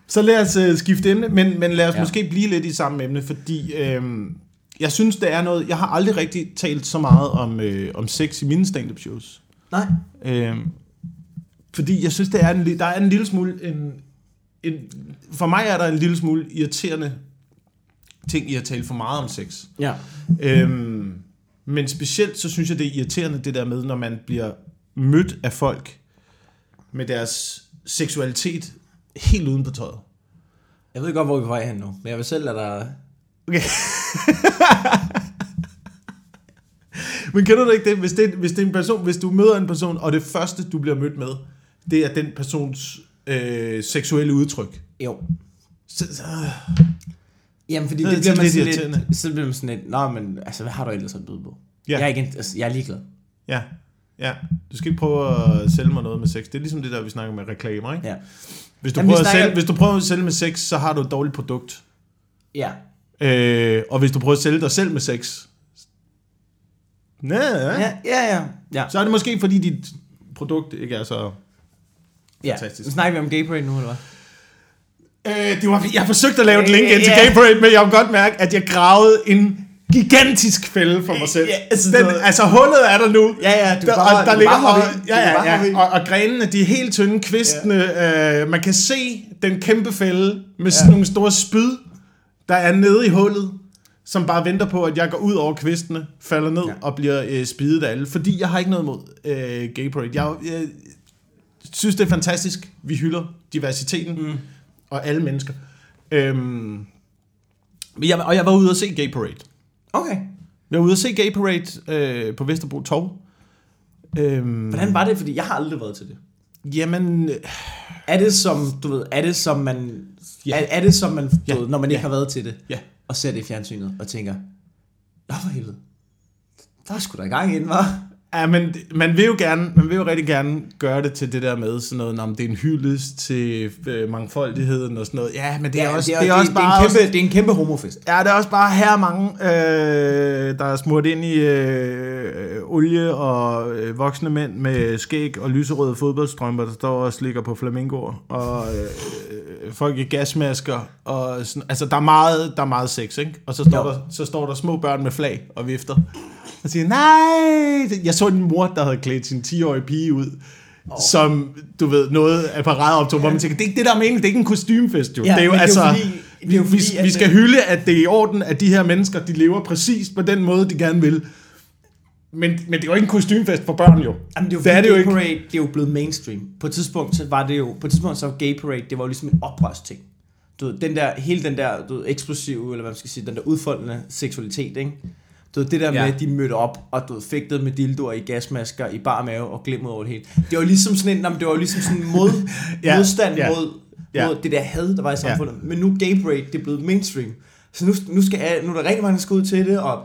Så lad os uh, skifte emne, men, men lad os ja. Måske blive lidt i samme emne, fordi øhm, jeg synes, det er noget... Jeg har aldrig rigtig talt så meget om, øh, om sex i mine stand-up shows. Nej. Øhm, fordi jeg synes, det er en, der er en lille smule... En, en, for mig er der en lille smule irriterende ting i at tale for meget om sex. Ja. Øhm, men specielt så synes jeg, det er irriterende det der med, når man bliver mødt af folk med deres seksualitet helt uden på tøjet. Jeg ved godt, hvor vi er på vej hen nu. Men jeg vil selv lade dig... Okay. Men kender du ikke det? Hvis, det, hvis, det er en person, hvis du møder en person, og det første, du bliver mødt med, det er den persons øh, seksuelle udtryk. Jo. Så, så, Jamen, fordi Det det, er bliver man lidt sådan lidt, så bliver man sådan lidt, nå, men altså, hvad har du ellers at byde på? Ja. Jeg, er ikke, altså, jeg er ligeglad. ja, ja. Du skal ikke prøve at sælge mig noget med sex. Det er ligesom det der, vi snakker med reklamer, ikke? Ja. Hvis, du Jamen, prøver at snakker- sælge, hvis du prøver at sælge med sex, så har du et dårligt produkt. Ja. Øh, og hvis du prøver at sælge dig selv med sex, Næh, ja. Ja, ja, ja. så er det måske, fordi dit produkt ikke er så... ja. fantastisk. Snakker vi om gay parade nu, eller hvad? Øh, det var, jeg forsøgte at lave et link ind til Ja. Gay Parade, men jeg kunne godt mærke, at jeg gravede en gigantisk fælde for mig selv. Ja, altså, Den, altså hullet er der nu. Ja, ja, du der, bare- og der du ligger bare og, ja, ja, ja, og, og grenene, de er helt tynde, kvistene, ja. øh, man kan se den kæmpe fælde med sådan Ja. nogle store spyd, der er nede i hullet, som bare venter på, at jeg går ud over kvistene, falder ned ja. Og bliver øh, spidet af alle. Fordi jeg har ikke noget mod øh, Gay Parade. Jeg, jeg synes, det er fantastisk. Vi hylder diversiteten mm. og alle mennesker. Øhm, jeg, og jeg var ude og se Gay Parade. Okay. Jeg var ude og se Gay Parade øh, på Vesterbro Torv. Øhm, Hvordan var det? Fordi jeg har aldrig været til det. Jamen, øh, Er det som, du ved, er det som man, Ja. er, er det som man, du Ja. ved, når man ikke Ja. har været til det, ja. og ser det i fjernsynet, og tænker, Nå for helvede, der er sgu da i gang ind, var. Ja, men man vil jo gerne, man vil jo rigtig gerne gøre det til det der med sådan noget, om det er en hyldest til øh, mangfoldigheden og sådan noget. Ja, men det er også, det er, også det, bare... det, er en kæmpe, det er en kæmpe homofest. Ja, det er også bare her mange, øh, der er smurt ind i øh, olie og øh, voksne mænd med skæg og lyserøde fodboldstrømper, der står og slikker på flamingoer, og øh, folk i gasmasker, og sådan, altså der er meget, der er meget sex, ikke? Og så står, Jo. der, så står der små børn med flag og vifter, og siger, nej! Jeg så en mor, der havde klædt sin 10-årige pige ud, oh. som, du ved, noget af paradeoptog, hvor man tænker, det er ikke det, der er meningen, det er ikke en kostymefest, jo. Ja, det er jo men det er jo altså... fordi- det er jo vi, fordi, vi, vi skal hylde, at det er i orden, at de her mennesker, de lever præcis på den måde, de gerne vil. Men, men det er jo ikke en kostymfest for børn, jo. Jamen, det er jo, det er det jo ikke. Parade, det er jo blevet mainstream. På et tidspunkt, så var det jo, på et tidspunkt, så var gay parade, det var jo ligesom en oprørsting. Du ved, den der, hele den der, du ved, eksplosive, eller hvad man skal sige, den der udfoldende seksualitet, ikke? Du ved, det der Ja. med, at de mødte op, og du ved, fægtede med dildoer i gasmasker, i bar mave og glemt over det hele. Det var ligesom sådan en, jamen, det var ligesom sådan en mod, Ja, modstand ja. mod, Ja. mod det der had, der var i samfundet. Men nu gay parade, det er blevet mainstream. Så nu, nu, skal, nu er der rigtig mange, der skal ud til det, og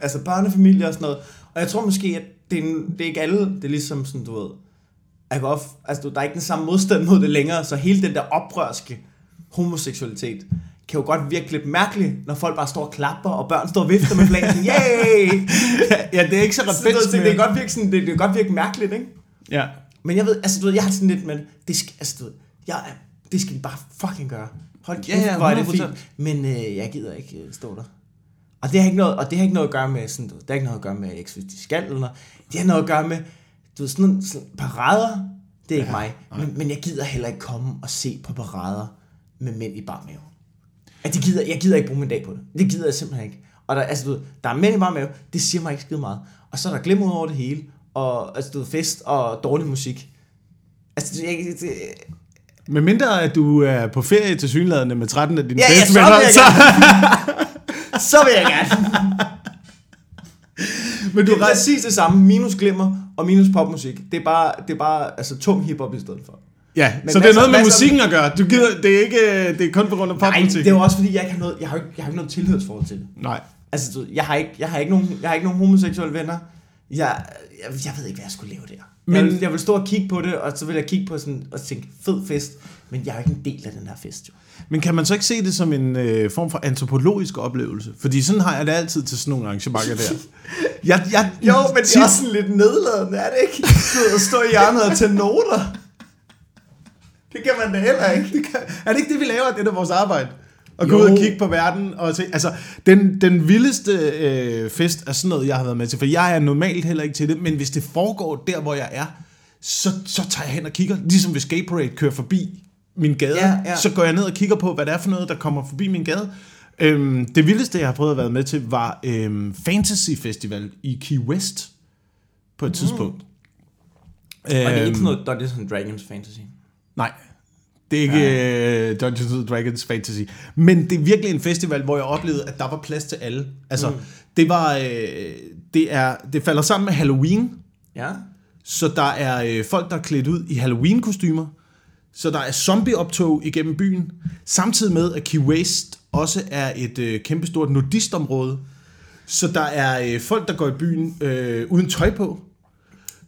altså børnefamilier og sådan noget. Og jeg tror måske, at det er, det er ikke alle, det er ligesom sådan, du ved, jeg kan også, altså, du- der er ikke den samme modstand mod det længere, så hele den der oprørske homoseksualitet, kan jo godt virke lidt mærkeligt, når folk bare står og klapper, og børn står og vifter med flaget, sådan, yay! ja, det er ikke så rebelsk det, mere. kan godt virke sådan, det, det kan godt virke mærkeligt, ikke? Ja. Men jeg ved, altså du ved, jeg har sådan lidt, men det skal, altså du ved, jeg, det skal de bare fucking gøre. Hold kæft, Ja, ja, hvor er det 100%. fint. Men øh, jeg gider ikke øh, stå der. Og det har ikke noget, og det har ikke noget at gøre med sådan, det har ikke noget at gøre med, ikke synes, de skal, eller noget. Det har noget at gøre med, du ved, sådan, sådan parader, det er ikke mig. Men, men, jeg gider heller ikke komme og se på parader med mænd i bar mave. At det gider, jeg gider ikke bruge min dag på det. Det gider jeg simpelthen ikke. Og der, altså, du ved, der er mænd i bar mave, det siger mig ikke skide meget. Og så er der glimmer over det hele, og altså, du ved, fest og dårlig musik. Altså, det, jeg, det, Men mindre at du er på ferie til synlædende med 13 af dine Ja, ja, bedste så venner, så, så vil jeg gerne. men Det du er præcis det samme, minus glimmer og minus popmusik. Det er bare, det er bare altså, tung hiphop i stedet for. Ja, Men så det er noget med musikken at gøre. Du gider, det er ikke, det er kun på grund af Nej, popmusik. det er jo også fordi, jeg ikke har noget, jeg har, ikke- jeg har ikke noget tilhørsforhold til det. Nej. Altså, jeg har ikke, jeg har ikke nogen, jeg har ikke nogen homoseksuelle venner. Jeg, jeg, jeg ved ikke, hvad jeg skulle lave der. Men, Men- jeg, vil, jeg vil stå og kigge på det, og så vil jeg kigge på sådan, og tænke, fed fest. Men jeg er jo ikke en del af den her fest, jo. Men kan man så ikke se det som en øh, form for antropologisk oplevelse? Fordi sådan har jeg det altid til sådan nogle arrangementer der. Jeg, jeg, Jo, men det er også sådan lidt nedladende, er det ikke? At stå i hjørnet og tage noter. Det kan man da heller ikke. Det kan, er det ikke det, vi laver? Det er vores arbejde. At gå ud og kigge på verden og se. Altså, den, den vildeste øh, fest er sådan noget, jeg har været med til. For jeg er normalt heller ikke til det. Men hvis det foregår der, hvor jeg er, så, så tager jeg hen og kigger. Ligesom hvis Gay Parade kører forbi min gade, Ja, ja. så går jeg ned og kigger på, hvad det er for noget, der kommer forbi min gade. Øhm, det vildeste, jeg har prøvet at være med til, var øhm, Fantasy Festival i Key West på et tidspunkt. Og det er Øhm, ikke sådan noget Dungeons and Dragons fantasy. Nej, det er ikke uh, Dungeons and Dragons Fantasy. Men det er virkelig en festival, hvor jeg oplevede, at der var plads til alle. Altså, mm. det var... Øh, det, er, det falder sammen med Halloween, Ja. så der er øh, folk, der er klædt ud i Halloween-kostymer. Så der er zombieoptog igennem byen. Samtidig med, at Key West også er et øh, kæmpestort nudistområde. Så der er øh, folk, der går i byen øh, uden tøj på.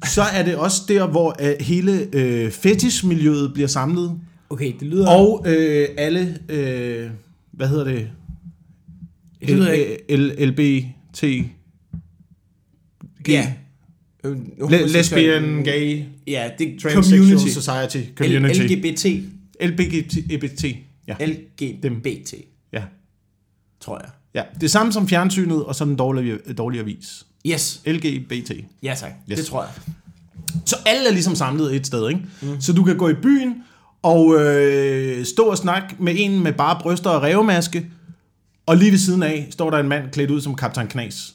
Så er det også der, hvor øh, hele øh, fetishmiljøet bliver samlet. Okay, det lyder... Og øh, alle, øh, hvad hedder det? Det lyder ikke- L- LBT. Ja. Øh, Le- lesbian, gay, Ja, det transsexual community. society, community. LGBT. LGBT, LGBT. Ja. LGBT, ja. tror jeg. ja. Det samme som fjernsynet, og så den dårlige, dårlige avis. Yes. LGBT. Ja, tak. Yes. Det tror jeg. Så alle er ligesom samlet et sted, ikke? Mm. Så du kan gå i byen og øh, stå og snakke med en med bare bryster og revmaske, og lige ved siden af står der en mand klædt ud som Kaptajn Knas.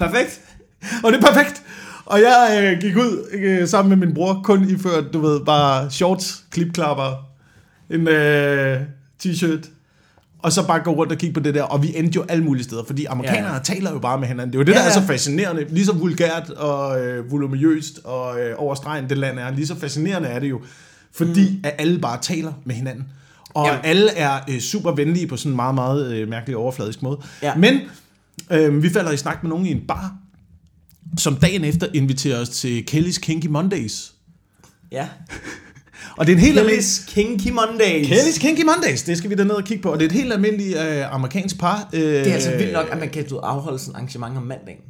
Perfekt. Og det er perfekt. Og jeg øh, gik ud øh, sammen med min bror, kun iført, du ved, bare shorts, klipklapper, en øh, t-shirt, og så bare gå rundt og kigge på det der, og vi endte jo alle mulige steder, fordi amerikanere Ja, taler jo bare med hinanden. Det er jo det, Ja, der er så fascinerende. Lige så vulgært og øh, voluminøst og øh, over stregen det land er, lige så fascinerende er det jo, fordi mm. at alle bare taler med hinanden. Og ja. alle er øh, super venlige på sådan en meget, meget øh, mærkelig overfladisk måde. Ja. Men øh, vi falder i snak med nogen i en bar, som dagen efter inviterer os til Kelly's Kinky Mondays. Ja. Og det er en helt almindelig... Kelly's Kinky Mondays. Kelly's Kinky Mondays, det skal vi da ned og kigge på. Og det er et helt almindeligt øh, amerikansk par. Øh, Det er altså vildt nok, at man kan du, afholde sådan arrangement om mandagen.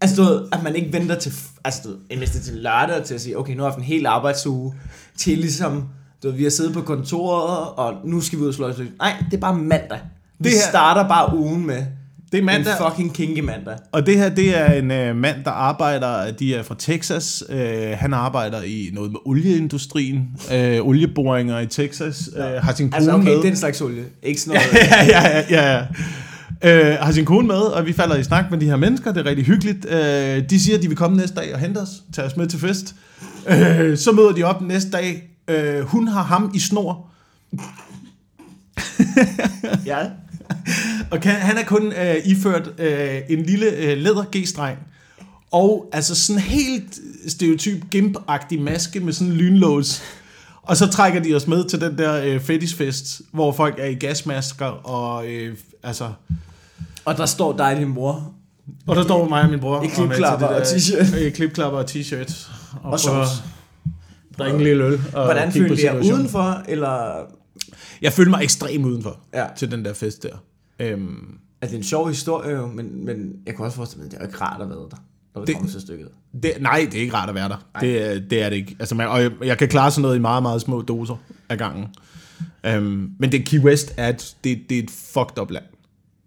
Altså, du ved, at man ikke venter til, altså, du ved, til lørdag til at sige, okay, nu har jeg haft en hel arbejdsuge til ligesom, du ved, vi har siddet på kontoret, og nu skal vi ud og slå os løs. Nej, det er bare mandag. Vi det her- starter bare ugen med Det er mandag. en fucking kinky mandag. Og det her, det er en øh, mand, der arbejder, de er fra Texas. Øh, han arbejder i noget med olieindustrien, øh, olieboringer i Texas. Øh, har sin kone Altså, okay, med. den slags olie. Ikke sådan noget. ja, ja, ja, ja. Øh, har sin kone med, og vi falder i snak med de her mennesker. Det er rigtig hyggeligt. Øh, de siger, at de vil komme næste dag og hente os, tage os med til fest. Øh, så møder de op næste dag. Øh, hun har ham i snor, ja. og kan, han er kun øh, iført øh, en lille øh, læder G-streng. Og altså sådan helt stereotyp gimp-agtig maske med sådan en lynlås. Og så trækker de os med til den der øh, fetishfest, hvor folk er i gasmasker og øh, altså... Og der står dig og din mor. Og der står mig og min bror. I klipklapper og der- t-shirt. I klipklapper og t-shirt. Og prøver- shorts. drikke en lille øl. Og Hvordan følte jeg udenfor, eller... Jeg følte mig ekstremt udenfor Ja. til den der fest der. Øhm, Altså, det er en sjov historie jo, men, men jeg kan også forestille mig, at det er jo ikke rart at være der, når det, kommer til stykket. det, nej, det er ikke rart at være der. Det, er- det er det ikke. Altså, man, og jeg, jeg kan klare sådan noget i meget, meget små doser af gangen. Øhm, men det Key West er et, det, det er et fucked up land.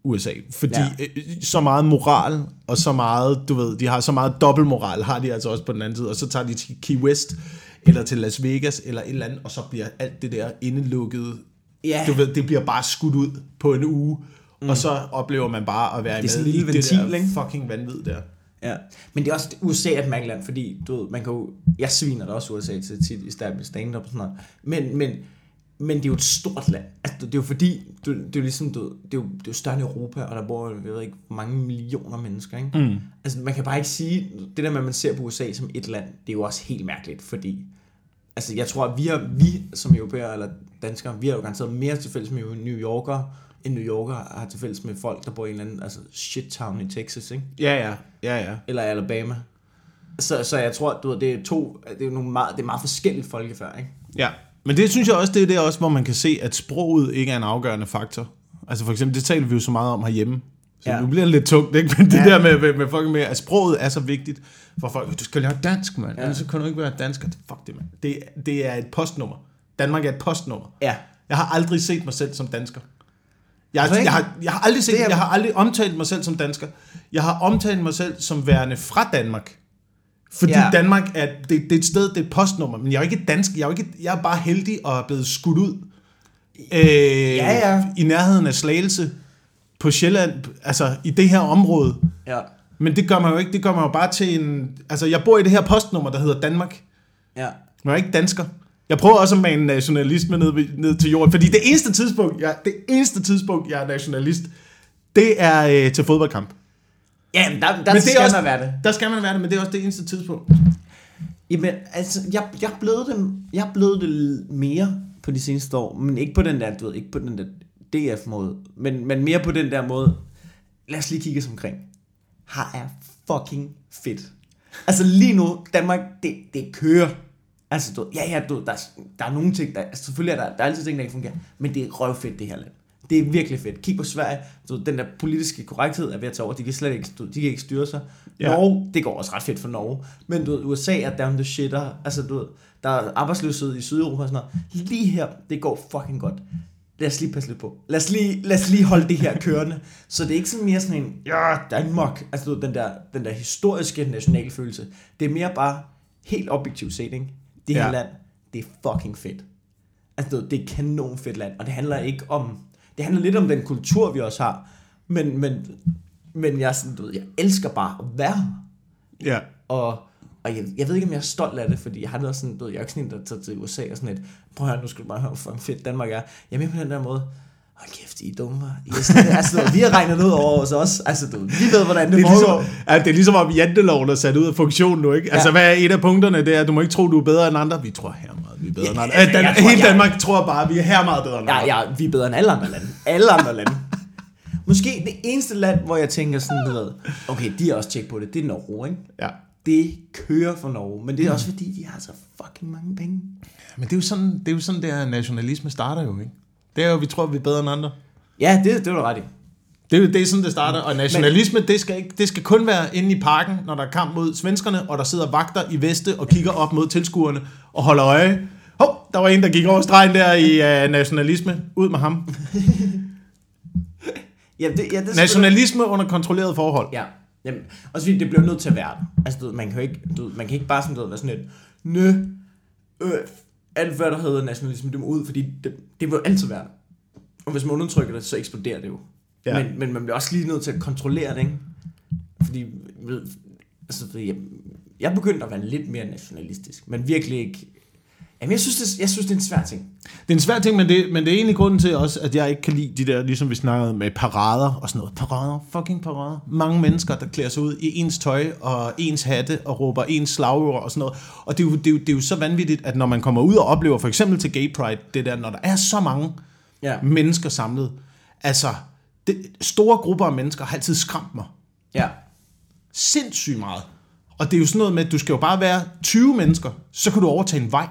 USA. Fordi Ja. ja. så meget moral, og så meget, du ved, de har så meget dobbeltmoral, har de altså også på den anden side, og så tager de til Key West, eller til Las Vegas, eller et eller andet, og så bliver alt det der indelukket, Ja. du ved, det bliver bare skudt ud på en uge, mm. og så oplever man bare at være er med sådan en i lille det der ventil, ikke? fucking vanvid der. Ja, men det er også, USA er et mærkeligt land, fordi du ved, man kan jo, jeg sviner da også USA til tit i stand-up og sådan noget, men, men, men det er jo et stort land. Altså, det er jo fordi, du, det er jo ligesom, du, ved, det, er jo, det er jo større end Europa, og der bor, jeg ved ikke, hvor mange millioner mennesker, ikke? Mm. Altså, man kan bare ikke sige, det der med, at man ser på USA som et land, det er jo også helt mærkeligt, fordi, altså, jeg tror, at vi, har, vi som europæere eller danskere, vi har jo garanteret mere til fælles med New Yorker, end New Yorker har til fælles med folk, der bor i en eller anden, altså, shit town i Texas, ikke? Ja, ja, ja, ja. eller Alabama. Så, så jeg tror, du ved, det er to, det er nogle meget, det er meget forskelligt folkefærd, ikke? Ja, men det synes jeg også, det er det også, hvor man kan se, at sproget ikke er en afgørende faktor. Altså for eksempel, det taler vi jo så meget om herhjemme. Så Ja. nu bliver det lidt tungt, ikke? Men det Ja. der med, med, med folk med, at sproget er så vigtigt for folk. Du skal lære dansk, mand. Ja. Ja. Ellers så kan du ikke være dansker. Fuck det, mand. Det, det er et postnummer. Danmark er et postnummer. Ja. Jeg har aldrig set mig selv som dansker. Jeg, jeg, har, jeg har aldrig set, jeg har aldrig omtalt mig selv som dansker. Jeg har omtalt mig selv som værende fra Danmark. Fordi Ja. ja. Danmark er, det, det er et sted, det er et postnummer, men jeg er jo ikke dansk, jeg er, jo ikke, jeg er bare heldig og er blevet skudt ud øh, Ja, ja. i nærheden af Slagelse på Sjælland, altså i det her område. Ja. Men det gør man jo ikke, det gør man jo bare til en, altså jeg bor i det her postnummer, der hedder Danmark. Ja. Men jeg er ikke dansker. Jeg prøver også at mane nationalisme ned, ved- ned til jorden, fordi det eneste tidspunkt, jeg, det eneste tidspunkt, jeg er nationalist, det er øh, til fodboldkamp. Ja, men der, der Men men det skal er også, man være det. Der skal man være det, men det er også det eneste tidspunkt. Jamen, altså, jeg, jeg, blevet det, jeg blevet det mere på de seneste år, men ikke på den der, du ved, ikke på den der DF-måde, men, men mere på den der måde, lad os lige kigge os omkring. Har er fucking fedt. Altså lige nu, Danmark, det, det kører. Altså, du, ja, ja, du, der, er- der er nogle ting, der, altså, selvfølgelig er der, der er altid ting, der ikke fungerer, men det er røvfedt, det her land. Det er virkelig fedt. Kig på Sverige, du, den der politiske korrekthed er ved at tage over, de kan slet ikke, du, de kan ikke styre sig. Ja. Norge, det går også ret fedt for Norge, men du USA er down the shitter, altså du der er arbejdsløshed i Sydeuropa og sådan noget. Lige her, det går fucking godt. Lad os lige passe lidt på. Lad os lige, lad os lige holde det her kørende. Så det er ikke sådan mere sådan en, ja, Danmark, altså du den der, den der historiske nationalfølelse. Det er mere bare helt objektivt set, ikke? Det her Ja. land, det er fucking fedt. Altså, det er kanon fedt land, og det handler ikke om, det handler lidt om den kultur, vi også har, men, men, men jeg, sådan, du ved, jeg elsker bare at være her. Ja. Og, og jeg, jeg ved ikke, om jeg er stolt af det, fordi jeg har noget sådan, du ved, jeg er ikke sådan en, der tager til USA og sådan et, prøv at høre, nu skal du bare høre, hvor fucking fedt Danmark er. Jeg er med på den der måde, hold kæft, I er dumme? I er sådan, altså, vi har regnet noget over hos os, altså, du, vi ved, hvordan det, Det er, foregår. ligesom, ja, det er ligesom om janteloven er sat ud af funktion nu, ikke? Altså, Ja. hvad er et af punkterne? Det er, at du må ikke tro, du er bedre end andre. Vi tror her meget, vi er bedre Ja, end andre. altså, Øh, Dan- jeg tror, hele jeg- Danmark tror bare, vi er her meget bedre end andre. Ja, ja, vi er bedre end alle andre lande. Alle andre lande. Måske det eneste land, hvor jeg tænker sådan, ved, okay, de har også tjek på det, det er Norge, ikke? ja. Det kører for Norge, men det er også fordi, de har så fucking mange penge. Men det er jo sådan, det er jo sådan der nationalisme starter jo, ikke? Det er jo, vi tror, vi er bedre end andre. Ja, det, det var du ret i. Det er det, er sådan, det starter. Og nationalisme, det skal, ikke, det skal kun være inde i parken, når der er kamp mod svenskerne, og der sidder vagter i veste og kigger op mod tilskuerne og holder øje. Hov, der var en, der gik over stregen der i uh, nationalisme. Ud med ham. Ja, det, ja, det Nationalisme under kontrolleret forhold. Ja, Jamen, også fordi det bliver nødt til at være der. Altså, du, man kan jo ikke, du, man kan ikke bare sådan, du, være sådan et, nø, øh, alt hvad der hedder nationalisme, det må ud, fordi det, det vil jo altid være der. Og hvis man undertrykker det, så eksploderer det jo. Ja. Men, men man bliver også lige nødt til at kontrollere det, ikke? Fordi, altså, fordi jeg, jeg begyndte at være lidt mere nationalistisk, men virkelig ikke... Jamen, jeg synes, det, jeg synes, det er en svær ting. Det er en svær ting, men det, men det er egentlig grunden til også, at jeg ikke kan lide de der, ligesom vi snakkede med parader og sådan noget. Parader, fucking parader. Mange mennesker, der klæder sig ud i ens tøj og ens hatte og råber ens slagord og sådan noget. Og det er, jo, det, er jo, det er jo så vanvittigt, at når man kommer ud og oplever, for eksempel til Gay Pride, det der, når der er så mange Ja. mennesker samlet. Altså, det, store grupper af mennesker har altid skræmt mig Ja. sindssygt meget. Og det er jo sådan noget med, at du skal jo bare være 20 mennesker, så kan du overtage en vej.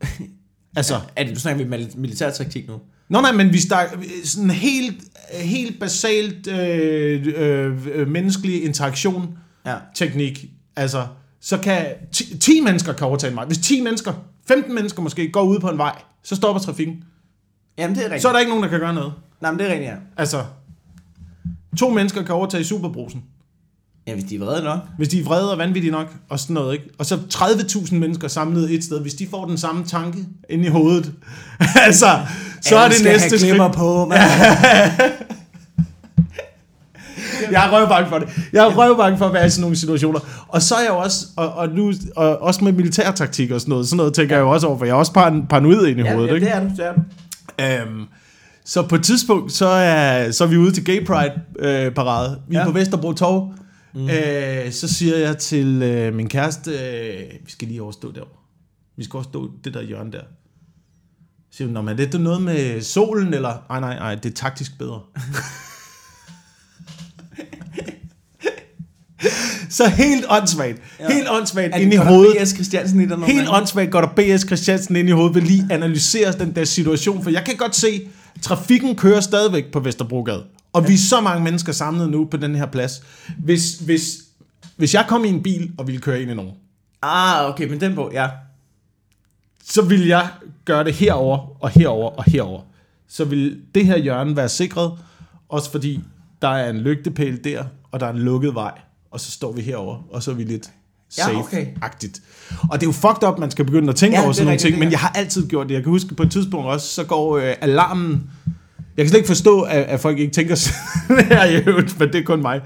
altså, Er det, du snakker vi mil- militærtaktik nu? Nå nej, men hvis der er sådan helt, helt basalt øh, øh, øh, menneskelig interaktion Ja. teknik, altså, så kan 10, 10 mennesker kan overtage en vej. Hvis 10 mennesker, 15 mennesker måske, går ud på en vej, så stopper trafikken. Jamen, det er rigtigt. Så er der ikke nogen, der kan gøre noget. Nej, men det er rigtigt, ja. Altså, to mennesker kan overtage superbrusen. Ja, hvis de er vrede nok. Hvis de er vrede og vanvittige nok, og sådan noget, ikke? Og så 30.000 mennesker samlet et sted, hvis de får den samme tanke inde i hovedet, altså, så er Alle det næste skridt. på, man. Jeg er røvbange for det. Jeg er røvbange for at være i sådan nogle situationer. Og så er jeg jo også, og, og nu, og også med militærtaktik og sådan noget, sådan noget tænker jeg jo også over, for jeg er også par, paranoid ind i Ja, hovedet, ja, det er du, det er du. Øhm, så på et tidspunkt, så er, så er vi ude til Gay Pride øh, parade. Vi er Ja. på Vesterbro Torv. Mm. Øh, så siger jeg til øh, min kæreste, øh, vi skal lige overstå derovre. Vi skal overstå det der hjørne der. Så siger hun, "Nå, men er det noget med solen, eller? Nej, nej, nej, det er taktisk bedre. så helt åndssvagt, ja. helt åndssvagt ind i der hovedet. B.S. Christiansen i når Helt åndssvagt går der B.S. Christiansen ind i hovedet, vil lige analysere den der situation, for jeg kan godt se, trafikken kører stadigvæk på Vesterbrogade, og vi er så mange mennesker samlet nu på den her plads. Hvis, hvis, hvis jeg kom i en bil og ville køre ind i nogen, Ah, okay, men den på, ja. så ville jeg gøre det herover og herover og herover. Så vil det her hjørne være sikret, også fordi der er en lygtepæl der, og der er en lukket vej, og så står vi herover, og så er vi lidt Ja, safe-agtigt. Og det er jo fucked up, man skal begynde at tænke Ja, over er sådan nogle rigtigt, ting, men jeg har altid gjort det. Jeg kan huske på et tidspunkt også, så går øh, alarmen... Jeg kan slet ikke forstå, at, at folk ikke tænker sådan her i øvrigt, men det er kun mig.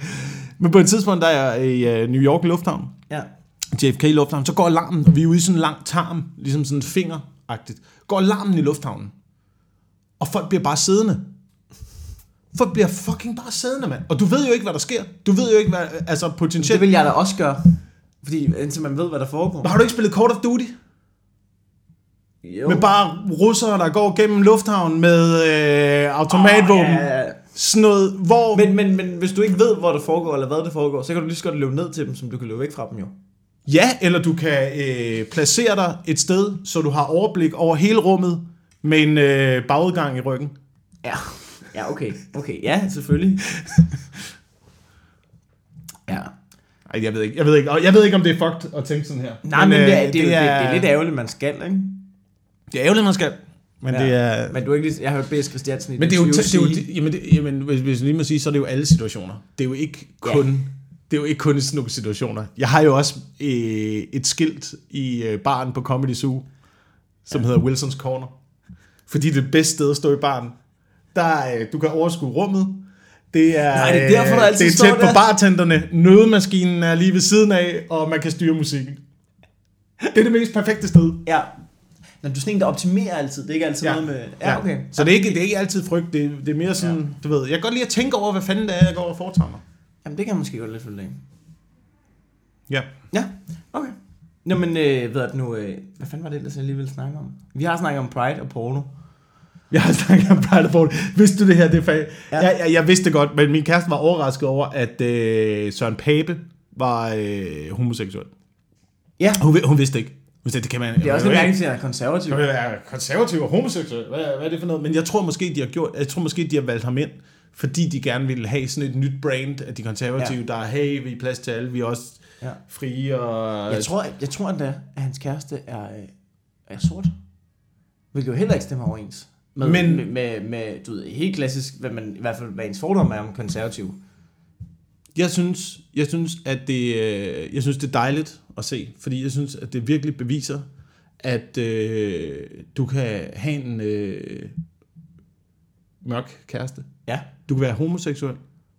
Men på et tidspunkt, der er jeg i øh, New York Lufthavn, Ja. JFK Lufthavn, så går alarmen, og vi er ude i sådan en lang tarm, ligesom sådan fingeragtigt. Går alarmen i lufthavnen, og folk bliver bare siddende. Folk bliver fucking bare siddende, mand. Og du ved jo ikke, hvad der sker. Du ved jo ikke, hvad, altså Det potentielt... vil jeg da også gøre. Fordi indtil man ved, hvad der foregår. Har du ikke spillet Call of Duty? Jo. Med bare russere, der går gennem lufthavnen med øh, automatvåben. Åh, ja, ja. Sådan noget, hvor... Men, men, men hvis du ikke ved, hvor det foregår, eller hvad det foregår, så kan du lige så godt løbe ned til dem, som du kan løbe væk fra dem jo. Ja, eller du kan øh, placere dig et sted, så du har overblik over hele rummet med en øh, bagudgang i ryggen. Ja. Ja, okay. Okay, ja, selvfølgelig. ja. Ej, jeg ved ikke, jeg ved ikke, jeg ved ikke, om det er fucked at tænke sådan her. Nej, men, men øh, det, er, det, er, det, det er lidt ærgerligt, man skal, ikke? Det er ærgerligt, man skal. Men ja. det er... Men du er ikke lige... Jeg har hørt B.S. Christiansen i Men det er jo, det er jo, det, jamen, det, jamen, hvis, hvis jeg lige må sige, så er det jo alle situationer. Det er jo ikke kun, ja. det er jo ikke kun i sådan nogle situationer. Jeg har jo også øh, et skilt i øh, baren på Comedy Zoo, som ja. hedder Wilsons Corner. Fordi det er det bedste sted at stå i baren. Der, øh, du kan overskue rummet. Det er, Nej, det er derfor, der øh, altid det er står tæt på der. bartenderne. Nødemaskinen er lige ved siden af, og man kan styre musikken. Det er det mest perfekte sted. Ja. Men du er sådan en, der optimerer altid. Det er ikke altid noget med... Ja, okay. Så det er ikke, det er ikke altid frygt, det, er- det er mere sådan, ja. du ved, jeg kan godt lide at tænke over, hvad fanden det er, jeg går og foretager mig. Jamen, det kan jeg måske godt lidt følge af. Ja. Ja, okay. Nå, men øh, ved du nu, øh, hvad fanden var det ellers, jeg lige ville snakke om? Vi har snakket om Pride og porno. Jeg har snakket om Pride Bowl. Vidste du det her? Det er fag. Ja. Ja. Jeg, jeg, jeg, vidste det godt, men min kæreste var overrasket over, at øh, Søren Pape var øh, homoseksuel. Ja, Hun, hun vidste ikke. Vidste, det kan man, det er også lidt mærkeligt, at han er konservativ. Man være konservativ og homoseksuel? Hvad, hvad er det for noget? Men jeg tror måske, de har gjort, jeg tror måske, de har valgt ham ind, fordi de gerne ville have sådan et nyt brand af de konservative, ja. der er, hey, vi er plads til alle, vi er også Ja. frie og... Jeg tror, jeg tror endda, at hans kæreste er, øh, er sort. Hvilket jo heller ikke stemmer overens. Med, Men- med, med, med, du ved, helt klassisk, hvad man, i hvert fald hvad ens fordom er om konservativ. Jeg synes, jeg synes, at det, øh, jeg synes, det er dejligt at se, fordi jeg synes, at det virkelig beviser, at øh, du kan have en øh, mørk kæreste. Ja. Du kan være homoseksuel,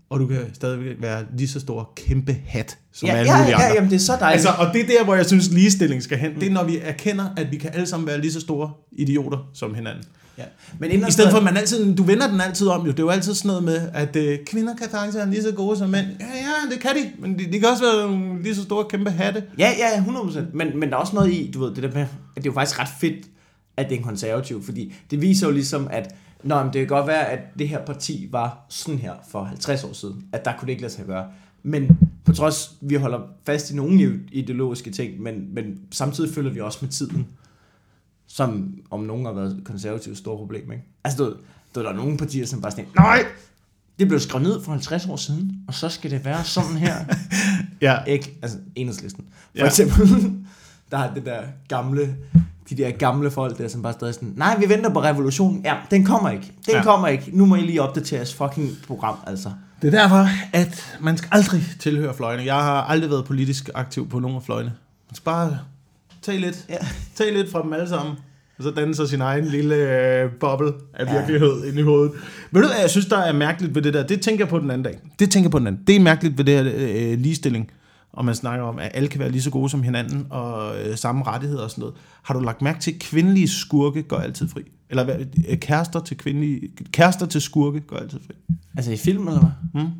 og du kan stadigvæk være lige så stor kæmpe hat, som Ja, alle ja, mulige ja, andre. jamen det er så dejligt. Altså, og det er der, hvor jeg synes, ligestilling skal hen. Det er, når vi erkender, at vi kan alle sammen være lige så store idioter som hinanden. Ja. Men inden I stedet for, at man altid, du vender den altid om jo. Det er jo altid sådan noget med, at øh, kvinder kan faktisk være lige så gode som mænd. Ja, ja, det kan de. Men de, de kan også være nogle lige så store kæmpe hatte. Ja, ja, ja, 100%. Men, men der er også noget i, du ved, det der med, at det er jo faktisk ret fedt, at det er en konservativ, fordi det viser jo ligesom, at Nå, men det kan godt være, at det her parti var sådan her for 50 år siden, at der kunne det ikke lade sig gøre. Men på også, vi holder fast i nogle ideologiske ting, men, men samtidig følger vi også med tiden, som om nogen har været konservativt store problem, ikke? Altså, du, du, der er nogle partier, som bare sådan, nej, det blev skrevet ned for 50 år siden, og så skal det være sådan her. Ja. Ikke? Altså, enhedslisten. For Ja. eksempel, der har det der gamle, de der gamle folk der, som bare stadig sådan, nej, vi venter på revolutionen. Ja, den kommer ikke. Den ja. kommer ikke. Nu må I lige opdatere jeres fucking program, altså. Det er derfor, at man skal aldrig tilhøre fløjene. Jeg har aldrig været politisk aktiv på nogen af fløjene. Man skal bare tage lidt. Ja. Tage lidt fra dem alle sammen. Og så danne sig sin egen lille øh, boble af virkelighed ja. ind i hovedet. Ved du hvad, jeg synes, der er mærkeligt ved det der? Det tænker jeg på den anden dag. Det tænker jeg på den anden. Det er mærkeligt ved det her øh, ligestilling. Og man snakker om, at alle kan være lige så gode som hinanden, og øh, samme rettigheder og sådan noget. Har du lagt mærke til, at kvindelige skurke går altid fri? Eller hvad, øh, kærester til kvindelige, kærester til skurke går altid fri? Altså i film, eller hvad? Hmm?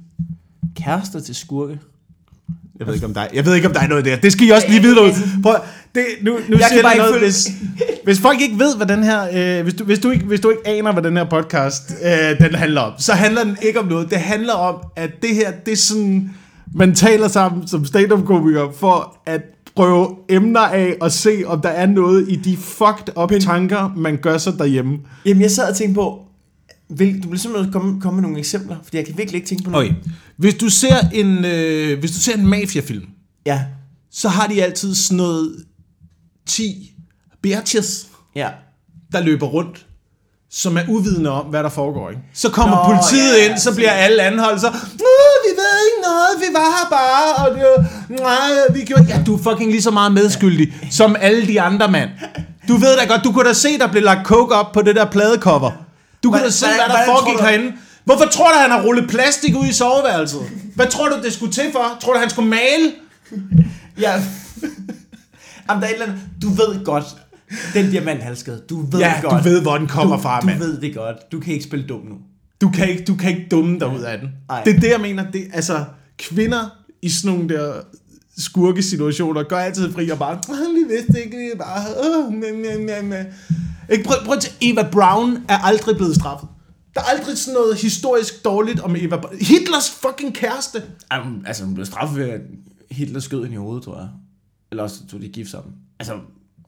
Kærester til skurke. Jeg ved ikke, om der er, jeg ved ikke, om der er noget der. Det skal I også lige vide derude. Prøv, det, nu nu Jeg siger kan bare noget, hvis, hvis folk ikke ved, hvad den her... Øh, hvis, du, hvis, du ikke, hvis du ikke aner, hvad den her podcast øh, den handler om, så handler den ikke om noget. Det handler om, at det her, det er sådan... Man taler sammen som stand-up-komiker for at prøve emner af og se, om der er noget i de fucked up tanker, man gør sig derhjemme. Jamen, jeg sad og tænkte på, vil, du vil simpelthen komme, komme med nogle eksempler, fordi jeg kan virkelig ikke tænke på noget. Okay. Hvis du ser en, øh, hvis du ser en mafiafilm, Ja, så har de altid sådan noget 10 bitches, ja. der løber rundt, som er uvidende om, hvad der foregår. Ikke? Så kommer Nå, politiet ja, ind, så bliver alle anholdt, så vi ved ikke noget, vi var her bare, og det var, nej, vi gjorde... Ja, du er fucking lige så meget medskyldig, som alle de andre, mand. Du ved da godt, du kunne da se, der blev lagt coke op på det der pladecover. Du kunne da se, hvad- hvad der foregik herinde. Hvorfor tror du, han har rullet plastik ud i soveværelset? Hvad tror du, det skulle til for? Tror du, han skulle male? Ja. Jamen, der er et eller andet, du ved godt, den diamanthalskede, du ved Ja, godt. du ved, hvor den kommer du, fra, Du mand. ved det godt. Du kan ikke spille dum nu. Du kan ikke, du kan ikke dumme dig ud af den. Ej. Det er det, jeg mener. Det, altså, kvinder i sådan nogle der skurkesituationer går altid fri og bare, "Ah, vi vidste ikke, vi bare, næ, næ, næ, næ." Ikke, prøv, prøv til, Eva Brown er aldrig blevet straffet. Der er aldrig sådan noget historisk dårligt om Eva Brown. Hitlers fucking kæreste. Jamen, altså, hun blev straffet ved, at Hitler skød hende i hovedet, tror jeg. Eller også tog de gift sammen. Altså,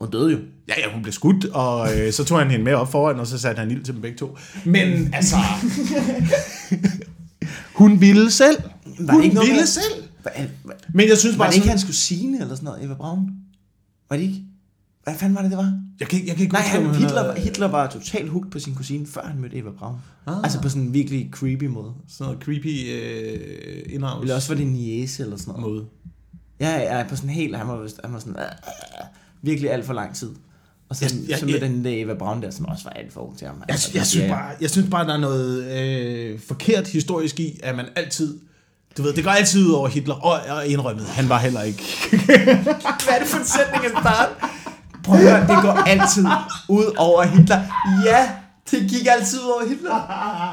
hun døde jo. Ja, ja, hun blev skudt, og øh, så tog han hende med op foran, og så satte han ild til dem begge to. Men altså... hun ville selv. Var Hun det ikke noget ville med- selv. Hvad, hvad, Men jeg synes var bare det ikke sådan, hans kusine eller sådan noget, Eva Braun? Var det ikke? Hvad fanden var det, det var? jeg kan, jeg kan ikke Nej, huske, han, Hitler, er- var, Hitler var totalt hooked på sin kusine, før han mødte Eva Braun. Ah. Altså på sådan en virkelig creepy måde. Sådan noget creepy øh, indhavs Eller også var det en niece eller sådan noget. måde. Ja, ja, på sådan helt, han var, han var sådan, øh, øh, virkelig alt for lang tid. Og så, Jeg- jeg, jeg- jeg, så mødte jeg- den der Eva Braun der, som også var alt for ung til ham. Jeg, Altså, jeg, synes ja, bare, jeg synes bare, der er noget øh, forkert historisk i, at man altid... Du ved, det går altid ud over Hitler, og, og indrømmet, han var heller ikke... Hvad er det for en sætning at starte? Prøv at høre, det går altid ud over Hitler. Ja, det gik altid ud over Hitler.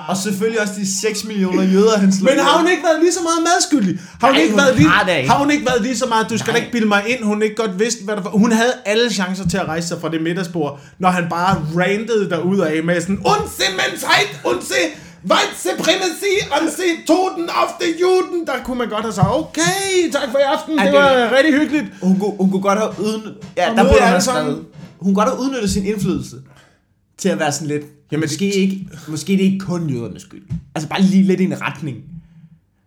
Og selvfølgelig også de 6 millioner jøder, han slog Men har hun ikke været lige så meget medskyldig? Har hun, Nej, ikke, hun været lige, har har hun ikke været lige så meget? Du skal Nej. ikke bilde mig ind, hun ikke godt vidste, hvad der var. Hun havde alle chancer til at rejse sig fra det middagsbord, når han bare rantede derud af med sådan, Unse Menschheit, unse White Supremacy, unse Toten auf the Juden. Der kunne man godt have sagt, okay, tak for i aften, Ej, det det- var rigtig hyggeligt. Hun kunne, hun kunne godt have udnyttet... Ja, der burde hun have skrevet. Hun kunne godt have udnyttet sin indflydelse til at være sådan lidt... Jamen, Jamen, måske, ikke, måske det er ikke kun jødernes skyld. Altså bare lige lidt i en retning.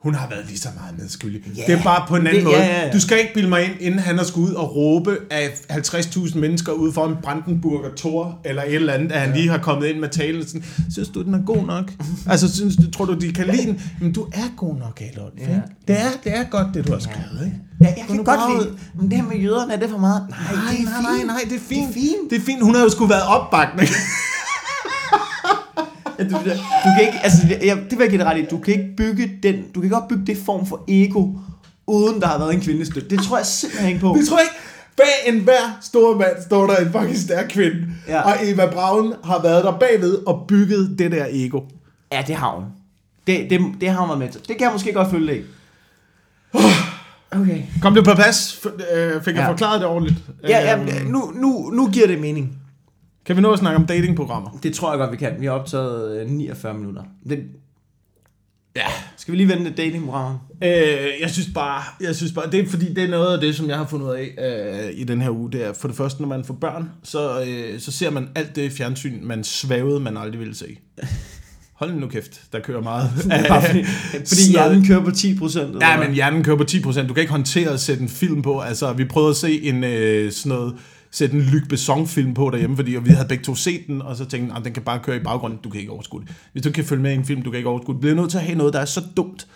Hun har været lige så meget medskyldig. Ja, det er bare på en anden det- måde. ja, ja, ja. Du skal ikke bilde mig ind, inden han har skulle ud og råbe af 50.000 mennesker ude foran Brandenburger Tor, eller et eller andet, at han lige har kommet ind med talen. Sådan, synes du, den er god nok? altså, synes du, tror du, de kan lide den? Men du er god nok, Adolf. Ja. Ja. Det, er, det er godt, det du har skrevet, ikke? Ja, jeg kan godt lide... Men det her med jøderne, er det for meget? Nej, Nej, det er nej, nej, nej, det er fint. Det er fint. Det er fint. Hun har jo sgu været opbakning. Du, du kan ikke, altså, jeg, det vil jeg give dig ret i. Du kan ikke bygge den, du kan ikke opbygge det form for ego, uden der har været en kvindestøtte. Det tror jeg simpelthen ikke på. Det tror jeg ikke. Bag enhver store mand står der en fucking stærk kvinde. Ja. Og Eva Braun har været der bagved og bygget det der ego. Ja, det har hun. Det, det, det har hun været med til. Det kan jeg måske godt følge dig. Okay. Kom det på plads? Øh, fik jeg Ja. forklaret det ordentligt? Ja, Øhm, ja nu, nu, nu giver det mening. Kan vi nå at snakke om datingprogrammer? Det tror jeg godt, vi kan. Vi har optaget øh, 49 minutter. Det, Ja. Skal vi lige vende datingprogrammer? Øh, jeg synes bare, jeg synes bare, det er fordi, det er noget af det, som jeg har fundet ud af øh, i den her uge. Det er for det første, når man får børn, så, øh, så ser man alt det fjernsyn, man svævede, man aldrig ville se. Hold nu kæft, der kører meget. Fordi, fordi hjernen kører på 10 procent. Ja, men hjernen kører på 10%. Du kan ikke håndtere at sætte en film på. Altså, vi prøvede at se en øh, sådan noget sætte en Luc Besson-film på derhjemme, fordi vi havde begge to set den, og så tænkte jeg, den kan bare køre i baggrunden, du kan ikke overskue det. Hvis du kan følge med i en film, du kan ikke overskue det. Bliver nødt til at have noget, der er så dumt,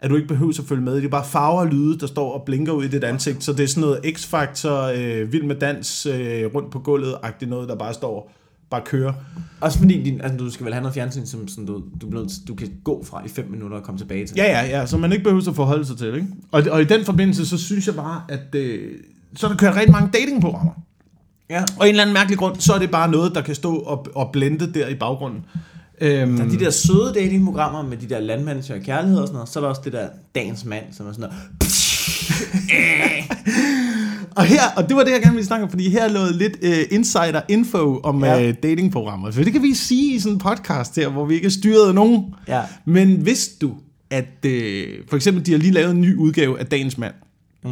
at du ikke behøver at følge med. Det er bare farver og lyde, der står og blinker ud i dit ansigt, så det er sådan noget X-Factor, øh, vild med dans, øh, rundt på gulvet-agtigt noget, der bare står bare kører. Også fordi din, altså, du skal vel have noget fjernsyn, som sådan, du, du, bliver, du kan gå fra i 5 minutter og komme tilbage til. Ja, ja, ja, så man ikke behøver at forholde sig til, ikke? Og, og i den forbindelse, så synes jeg bare, at øh, så er der kørt rigtig mange datingprogrammer. Ja. Og en eller anden mærkelig grund, så er det bare noget, der kan stå og, og blende der i baggrunden. Øhm, Der er de der søde datingprogrammer med de der landmænd og kærlighed og sådan noget. Så er der også det der dagens mand, som er sådan noget. og her, og det var det, jeg gerne ville snakke om, fordi her er noget lidt uh, insider info om Ja. ja. uh, datingprogrammer. For det kan vi sige i sådan en podcast her, hvor vi ikke er styret af nogen. Ja. Men vidste du, at uh, for eksempel, de har lige lavet en ny udgave af Dagens Mand Mm.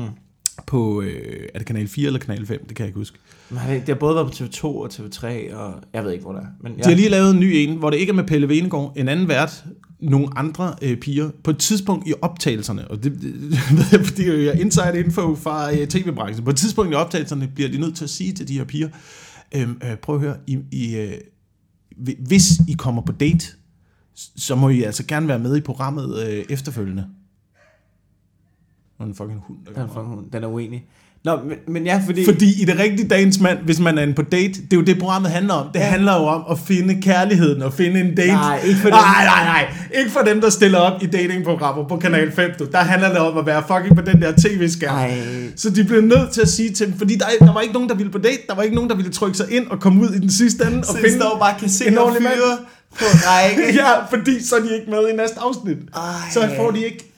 på, uh, er det kanal 4 eller kanal 5? Det kan jeg ikke huske. Men det det har både været på TV2 og TV3, og jeg ved ikke, hvor det er. Men ja. De har lige lavet en ny en, hvor det ikke er med Pelle Venegård, en anden vært, nogle andre øh, piger, på et tidspunkt i optagelserne, og det, det jeg, fordi jeg er inside info fra øh, tv-branchen, på et tidspunkt i optagelserne bliver de nødt til at sige til de her piger, øh, øh, prøv at høre, I, I, øh, hvi- hvis I kommer på date, så må I altså gerne være med i programmet øh, efterfølgende. Er en fucking hund, der Den, er kommer. fucking- den er uenig. Nå, men, men ja, fordi... Fordi i det rigtige dagens mand, hvis man er en på date, det er jo det, programmet handler om. Det Ja. handler jo om at finde kærligheden og finde en date. Nej, ikke for dem. Nej, nej, nej. Ikke for dem, der stiller op i datingprogrammer på Kanal 5. Du. Der handler det om at være fucking på den der tv-skærm. Så de blev nødt til at sige til dem, fordi der, der var ikke nogen, der ville på date. Der var ikke nogen, der ville trykke sig ind og komme ud i den sidste ende. Og Så finde står bare kan se en en ordentlig mand. på række. ja, fordi så er de ikke med i næste afsnit. Ej. Så får de ikke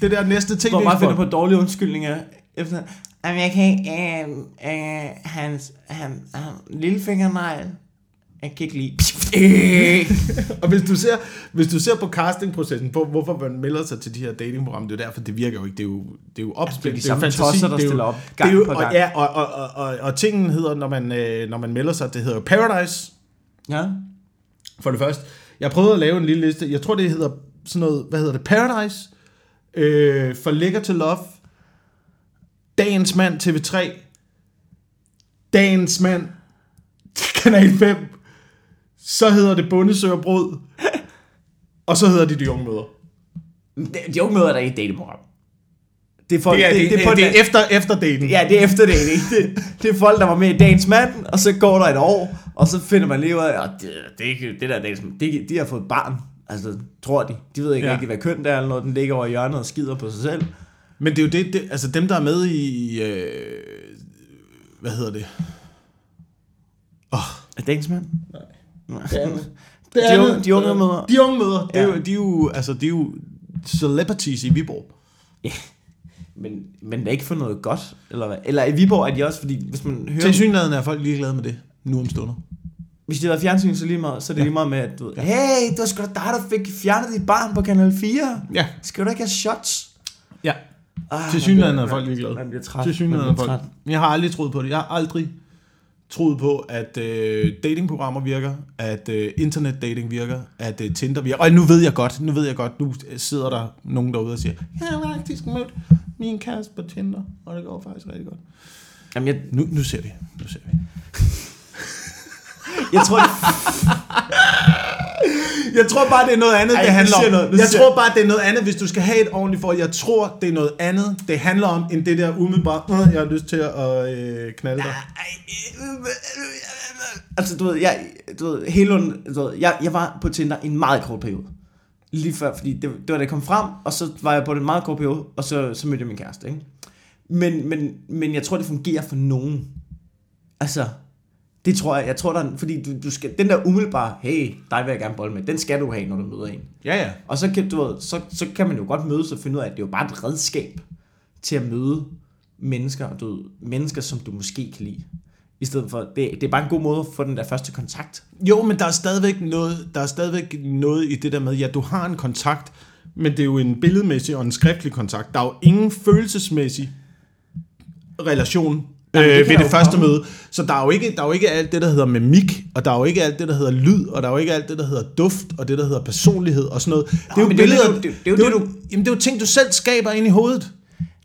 det der næste tv Hvor bare finder på dårlige undskyldninger. Efter, Jamen, jeg kan ikke... Øh, øh, hans, han, han, lillefingernegl. Jeg kan ikke lide... Og hvis du ser, hvis du ser på castingprocessen, på hvorfor man melder sig til de her datingprogrammer, det er jo derfor, det virker jo ikke. Det er jo, det er jo opspillet. det er de det er jo samme tosser, der det er jo- op det gang er jo, på og, gang. ja, og, og, og, og, og tingen hedder, når man, øh, når man melder sig, det hedder jo Paradise, ja. for det første. Jeg prøvede at lave en lille liste. Jeg tror, det hedder sådan noget, hvad hedder det, Paradise, øh, For Lækker til Love, Dagens Mand TV3, Dagens Mand Kanal 5, så hedder det Bundesøger Brød, og så hedder det De Unge Møder. De, de unge møder er der ikke et dateprogram. Det er, folk, Det er, det, det, det, det der- er efter, efter daten. Ja, det er efter det, ikke? Det, det er folk, der var med i Dagens Mand, og så går der et år, og så finder man lige ud af, at det, det, er ikke- det der Dagens Mand, de, de har fået et barn. Altså, tror de. De ved ikke Ja. ja. rigtig, hvad køn det er, eller noget. Den ligger over i hjørnet og skider på sig selv. Men det er jo det, det altså dem, der er med i, øh, hvad hedder det? Er Dagens Mand? Det De er unge- det. de unge mødre. De unge møder. Det er Ja. jo, de er jo, altså, de er jo celebrities i Viborg. Men, men det er ikke for noget godt, eller hvad? Eller i Viborg er de også, fordi hvis man hører... Til synligheden er folk ligeglade med det, nu om stunder. Hvis det var fjernsyn, så, lige meget, så er det Ja. lige meget med, at du ved, hey, det var sgu da dig, der fik fjernet dit barn på Kanal 4. Ja. Skal du ikke have shots? Ah, Til synligheden er folk ligeglade. Man bliver træt. Til synligheden er folk. træt. Jeg har aldrig troet på det. Jeg har aldrig troet på, at øh, datingprogrammer virker, at øh, internetdating virker, at øh, Tinder virker. Og nu ved jeg godt, nu ved jeg godt, nu sidder der nogen derude og siger, jeg har faktisk mødt min kæreste på Tinder, og det går faktisk rigtig godt. Jamen, jeg, Nu, nu ser vi. Nu ser vi. Jeg tror, det, Jeg tror bare, det er noget andet, Ej, det handler om. noget, jeg tror bare, det er noget andet, hvis du skal have et ordentligt forhold. Jeg tror, det er noget andet, det handler om, end det der umiddelbart, "Åh, jeg har lyst til at øh, knalde dig. altså, du ved, jeg, du ved, Helund, du ved, jeg, jeg var på Tinder i en meget kort periode. Lige før, fordi det, det var da jeg kom frem, og så var jeg på den meget kort periode, og så, så mødte jeg min kæreste, ikke? Men, men, men jeg tror, det fungerer for nogen. Altså, det tror jeg. Jeg tror, der er, fordi du, du skal, den der umiddelbare, hey, dig vil jeg gerne bolle med, den skal du have, når du møder en. Ja, ja. Og så kan, du ved, så, så kan man jo godt mødes og finde ud af, at det er jo bare et redskab til at møde mennesker, du ved, mennesker, som du måske kan lide. I stedet for, det, det er bare en god måde at få den der første kontakt. Jo, men der er stadigvæk noget, der er stadigvæk noget i det der med, ja, du har en kontakt, men det er jo en billedmæssig og en skriftlig kontakt. Der er jo ingen følelsesmæssig relation Jamen, det øh, ved det første komme. møde. Så der er, jo ikke, der er jo ikke alt det, der hedder mimik, og der er jo ikke alt det, der hedder lyd, og der er jo ikke alt det, der hedder duft, og det, der hedder personlighed og sådan noget. Det er jo men det er jo billeder, det, det- det er jo det det, Jamen, det er jo ting, du selv skaber ind i hovedet.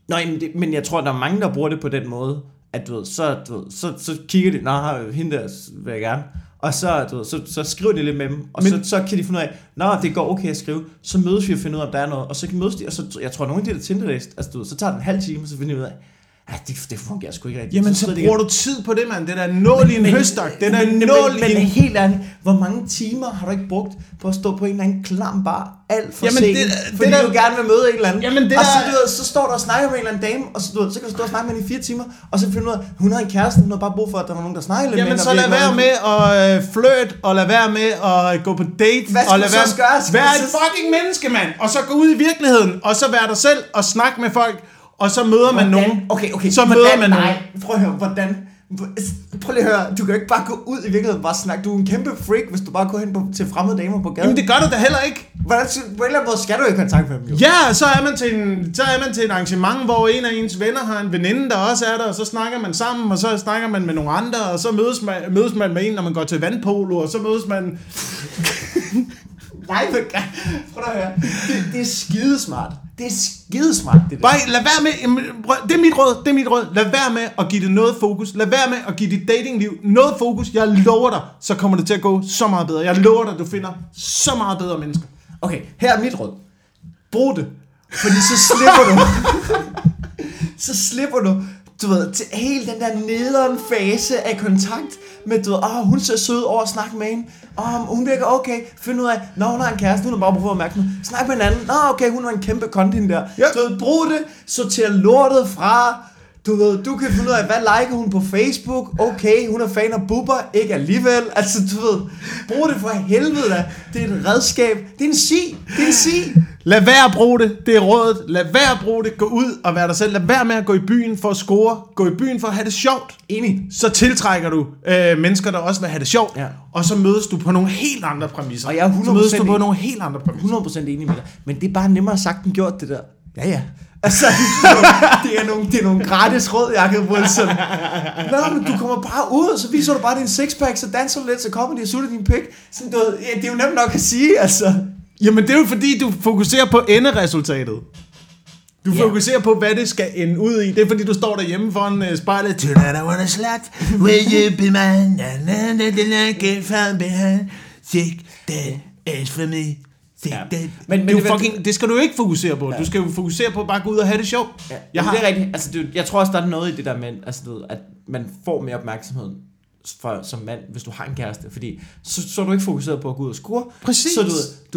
Nå, men, det, men jeg tror, der er mange, der bruger det på den måde, at du ved, så, du ved, så, så kigger de, nå, hende der vil jeg gerne. Og så, du ved, så, så skriver de lidt med dem, og Men- men, så, så kan de finde ud af, nå, det går okay at skrive. Så mødes vi og finder ud af, om der er noget. Og så kan mødes de, og så, jeg tror, nogle af de der tinder altså, du ved, så tager det en halv time, og så finder de ud af, ja, det, det fungerer sgu ikke rigtigt. Jamen, så de bruger du tid på det, mand. Det der nål i en høstak. Den er men, nål men, i en... helt ærligt, hvor mange timer har du ikke brugt på at stå på en eller anden klam bar alt for Jamen, sent, det- det, det fordi der- du gerne vil møde en eller anden. Jamen, det og så, du ved, så står du og snakker med en eller anden dame, og så, du ved, så kan du stå og snakke med hende i fire timer, og så finder du ud af, hun har en kæreste, hun har bare brug for, at der var nogen, der snakker lidt Jamen, med så hende, lad være med at øh, og lad være med at gå på date, Hvad skal og lad så være gøre? Du et så- fucking menneske, mand, og så gå ud i virkeligheden, og så være dig selv, og snakke med folk, og så møder man Hvordan? nogen. Okay, okay. Så hvordan? møder man Nej, nogen. prøv at høre, hvordan? Prøv lige at høre, du kan jo ikke bare gå ud i virkeligheden og bare snakke. Du er en kæmpe freak, hvis du bare går hen på, til fremmede damer på gaden. Jamen, det gør du da heller ikke. Hvordan, på en eller anden måde skal du i kontakt med dem jo. Ja, så er man til en, så er man til et arrangement, hvor en af ens venner har en veninde, der også er der, og så snakker man sammen, og så snakker man med nogle andre, og så mødes man, mødes man med en, når man går til vandpolo, og så mødes man... Nej, men prøv at høre. Det, det er skidesmart. Det er skidesmart, det der. Bare lad være med, det er mit råd, det er mit råd. Lad være med at give det noget fokus. Lad være med at give dit datingliv noget fokus. Jeg lover dig, så kommer det til at gå så meget bedre. Jeg lover dig, du finder så meget bedre mennesker. Okay, her er mit råd. Brug det. Fordi så slipper du. så slipper du, du ved, til hele den der nederen fase af kontakt med, du ved, åh, hun ser sød over at snakke med hende. Åh, hun virker okay. Find ud af, når hun har en kæreste, hun har bare brug for opmærksomhed. Snak med en anden. Nå, okay, hun har en kæmpe content der. Ja. Du ved, brug det, sorter lortet fra. Du ved, du kan finde ud af, hvad liker hun på Facebook? Okay, hun er fan af Bubber, ikke alligevel. Altså, du ved, brug det for helvede da. Det er et redskab. Det er en si. Det er en si. Lad være at bruge det, det er rådet. Lad være at bruge det, gå ud og være dig selv. Lad være med at gå i byen for at score. Gå i byen for at have det sjovt. Enig. Så tiltrækker du øh, mennesker, der også vil have det sjovt. Ja. Og så mødes du på nogle helt andre præmisser. Og jeg er så mødes 100% du på nogle helt andre præmisser. 100% enig med dig. Men det er bare nemmere sagt end gjort, det der. Ja, ja. Altså, det er nogle, det er nogle gratis råd, Jacob Wilson. Nå, men du kommer bare ud, så viser du bare din sixpack, så danser du lidt, så kommer de og sutter din pik. Sådan, du, ja, det er jo nemt nok at sige, altså. Jamen det er jo fordi, du fokuserer på enderesultatet. Du Ja. fokuserer på, hvad det skal ende ud i. Det er fordi, du står derhjemme foran uh, spejlet. Tonight I wanna slut. Will you be mine? Na, na, na, na, na, get from behind. Take that ass for me. Take Ja. that. Men- Men, det- fucking, det skal du ikke fokusere på. Du skal jo fokusere på at bare gå ud og have det sjovt. Ja, Jeg har, det er rigtigt. Altså, det, jeg tror også, der er noget i det der med, altså, du ved, at man får mere opmærksomhed for, som mand, hvis du har en kæreste. Fordi så, så er du ikke fokuseret på at gå ud og score. Præcis. Så du,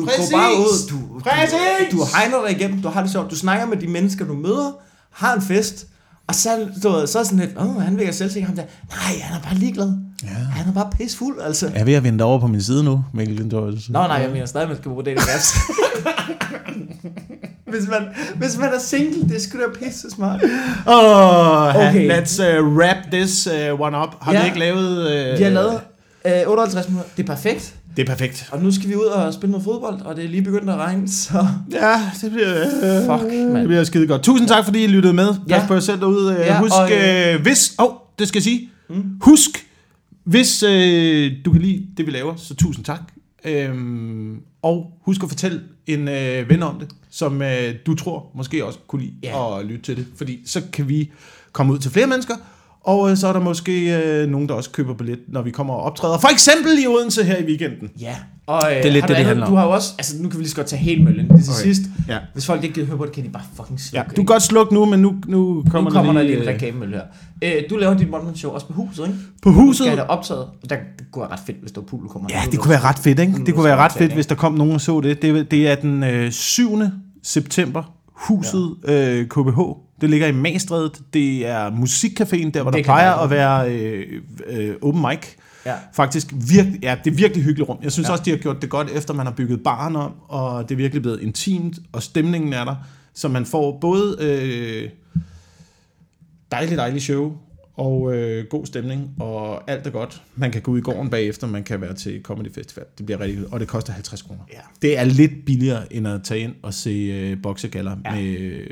du Præcis. går bare ud, du, Præcis. du, du hegner dig igennem, du har det sjovt, du snakker med de mennesker, du møder, har en fest, og så, du ved, så sådan lidt, åh, han virker selvsikker, ham der. Nej, han er bare ligeglad. Ja. Han er bare pissfuld, altså. Jeg er ved at vende over på min side nu, Mikkel Lindorf. Nå nej, jeg mener stadig, man skal bruge dating apps. hvis, man, hvis man er single, det skulle da pisse smart. Oh, okay. Let's uh, wrap this uh, one up. Har Ja. vi ikke lavet... Uh, Vi har lavet øh, 58 minutter. Det er perfekt. Det er perfekt. Og nu skal vi ud og spille noget fodbold, og det er lige begyndt at regne, så... Ja, det bliver, øh, Fuck, mand. det bliver skide godt. Tusind tak, fordi I lyttede med. Pas Ja. på jer selv derude. Ja, Ja, Husk, og, øh, øh, hvis... Åh, oh, det skal jeg sige. Mm. Husk, hvis øh, du kan lide det, vi laver, så tusind tak. Øhm, og husk at fortælle en øh, ven om det, som øh, du tror måske også kunne lide Ja. at lytte til det. Fordi så kan vi komme ud til flere mennesker, og øh, så er der måske øh, nogen, der også køber billet, når vi kommer og optræder. For eksempel i Odense her i weekenden. Ja. Og, øh, Det er lidt det, det handler om. Du har jo også... Altså, nu kan vi lige så godt tage hele møllen. Det er til Okay. sidst. Ja. Hvis folk ikke gider høre på det, kan de bare fucking Ja, slukke. du kan godt slukke nu, men nu, nu kommer, nu kommer der lige øh, en reklamemølle her. Øh, du laver dit one show også på huset, ikke? På huset? Du skal optaget. Der, det kunne være ret fedt, hvis der var publikum. Ja, det kunne være ret fedt, ikke? Nu Det kunne være ret fedt, hvis der kom nogen og så det. Det, det er den øh, 7. september. Huset øh, KBH. Det ligger i Magstrædet. Det er musikcaféen, der hvor Det der plejer at være øh, øh, open mic. Ja. Faktisk virkelig, ja, det er virkelig hyggeligt rum. Jeg synes Ja. ja. også, de har gjort det godt, efter man har bygget baren om, og det er virkelig blevet intimt, og stemningen er der, så man får både øh, dejligt, dejligt show, og øh, god stemning, og alt er godt. Man kan gå ud i gården bagefter, man kan være til Comedy Festival. Det bliver rigtig og det koster 50 kroner. Ja. Det er lidt billigere, end at tage ind og se øh, boksegaller Ja. med øh,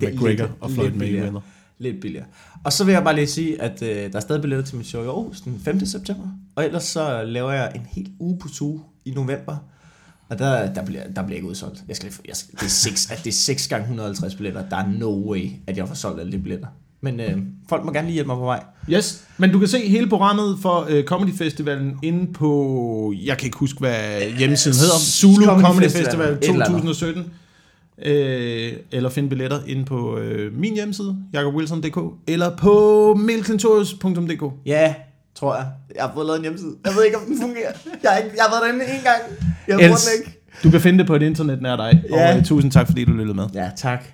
McGregor lidt- og Floyd lidt billigere. Mayweather. Lidt billigere. Og så vil jeg bare lige sige, at øh, der er stadig billetter til mit show i Aarhus den 5. september. Og ellers så laver jeg en hel uge på tur i november. Og der, der, bliver, der bliver ikke udsolgt. Jeg skal, jeg skal, det, er 6, at det er 6 gange 150 billetter. Der er no way, at jeg får solgt alle de billetter. Men øh, folk må gerne lige hjælpe mig på vej. Yes, men du kan se hele programmet for øh, Comedy Festivalen inde på, jeg kan ikke huske, hvad hjemmesiden hedder, Zulu Comedy Comedy, Festival, Festival, et eller andet. 2017. Øh, eller finde billetter inde på øh, min hjemmeside, jakobwilson.dk, eller på mailkontoris.dk. Ja, tror jeg. Jeg har fået lavet en hjemmeside. Jeg ved ikke, om den fungerer. Jeg har, ikke, jeg har været derinde en gang. Jeg bruger den ikke. du kan finde det på et internet nær dig, Ja. og øh, tusind tak, fordi du lyttede med. Ja, tak.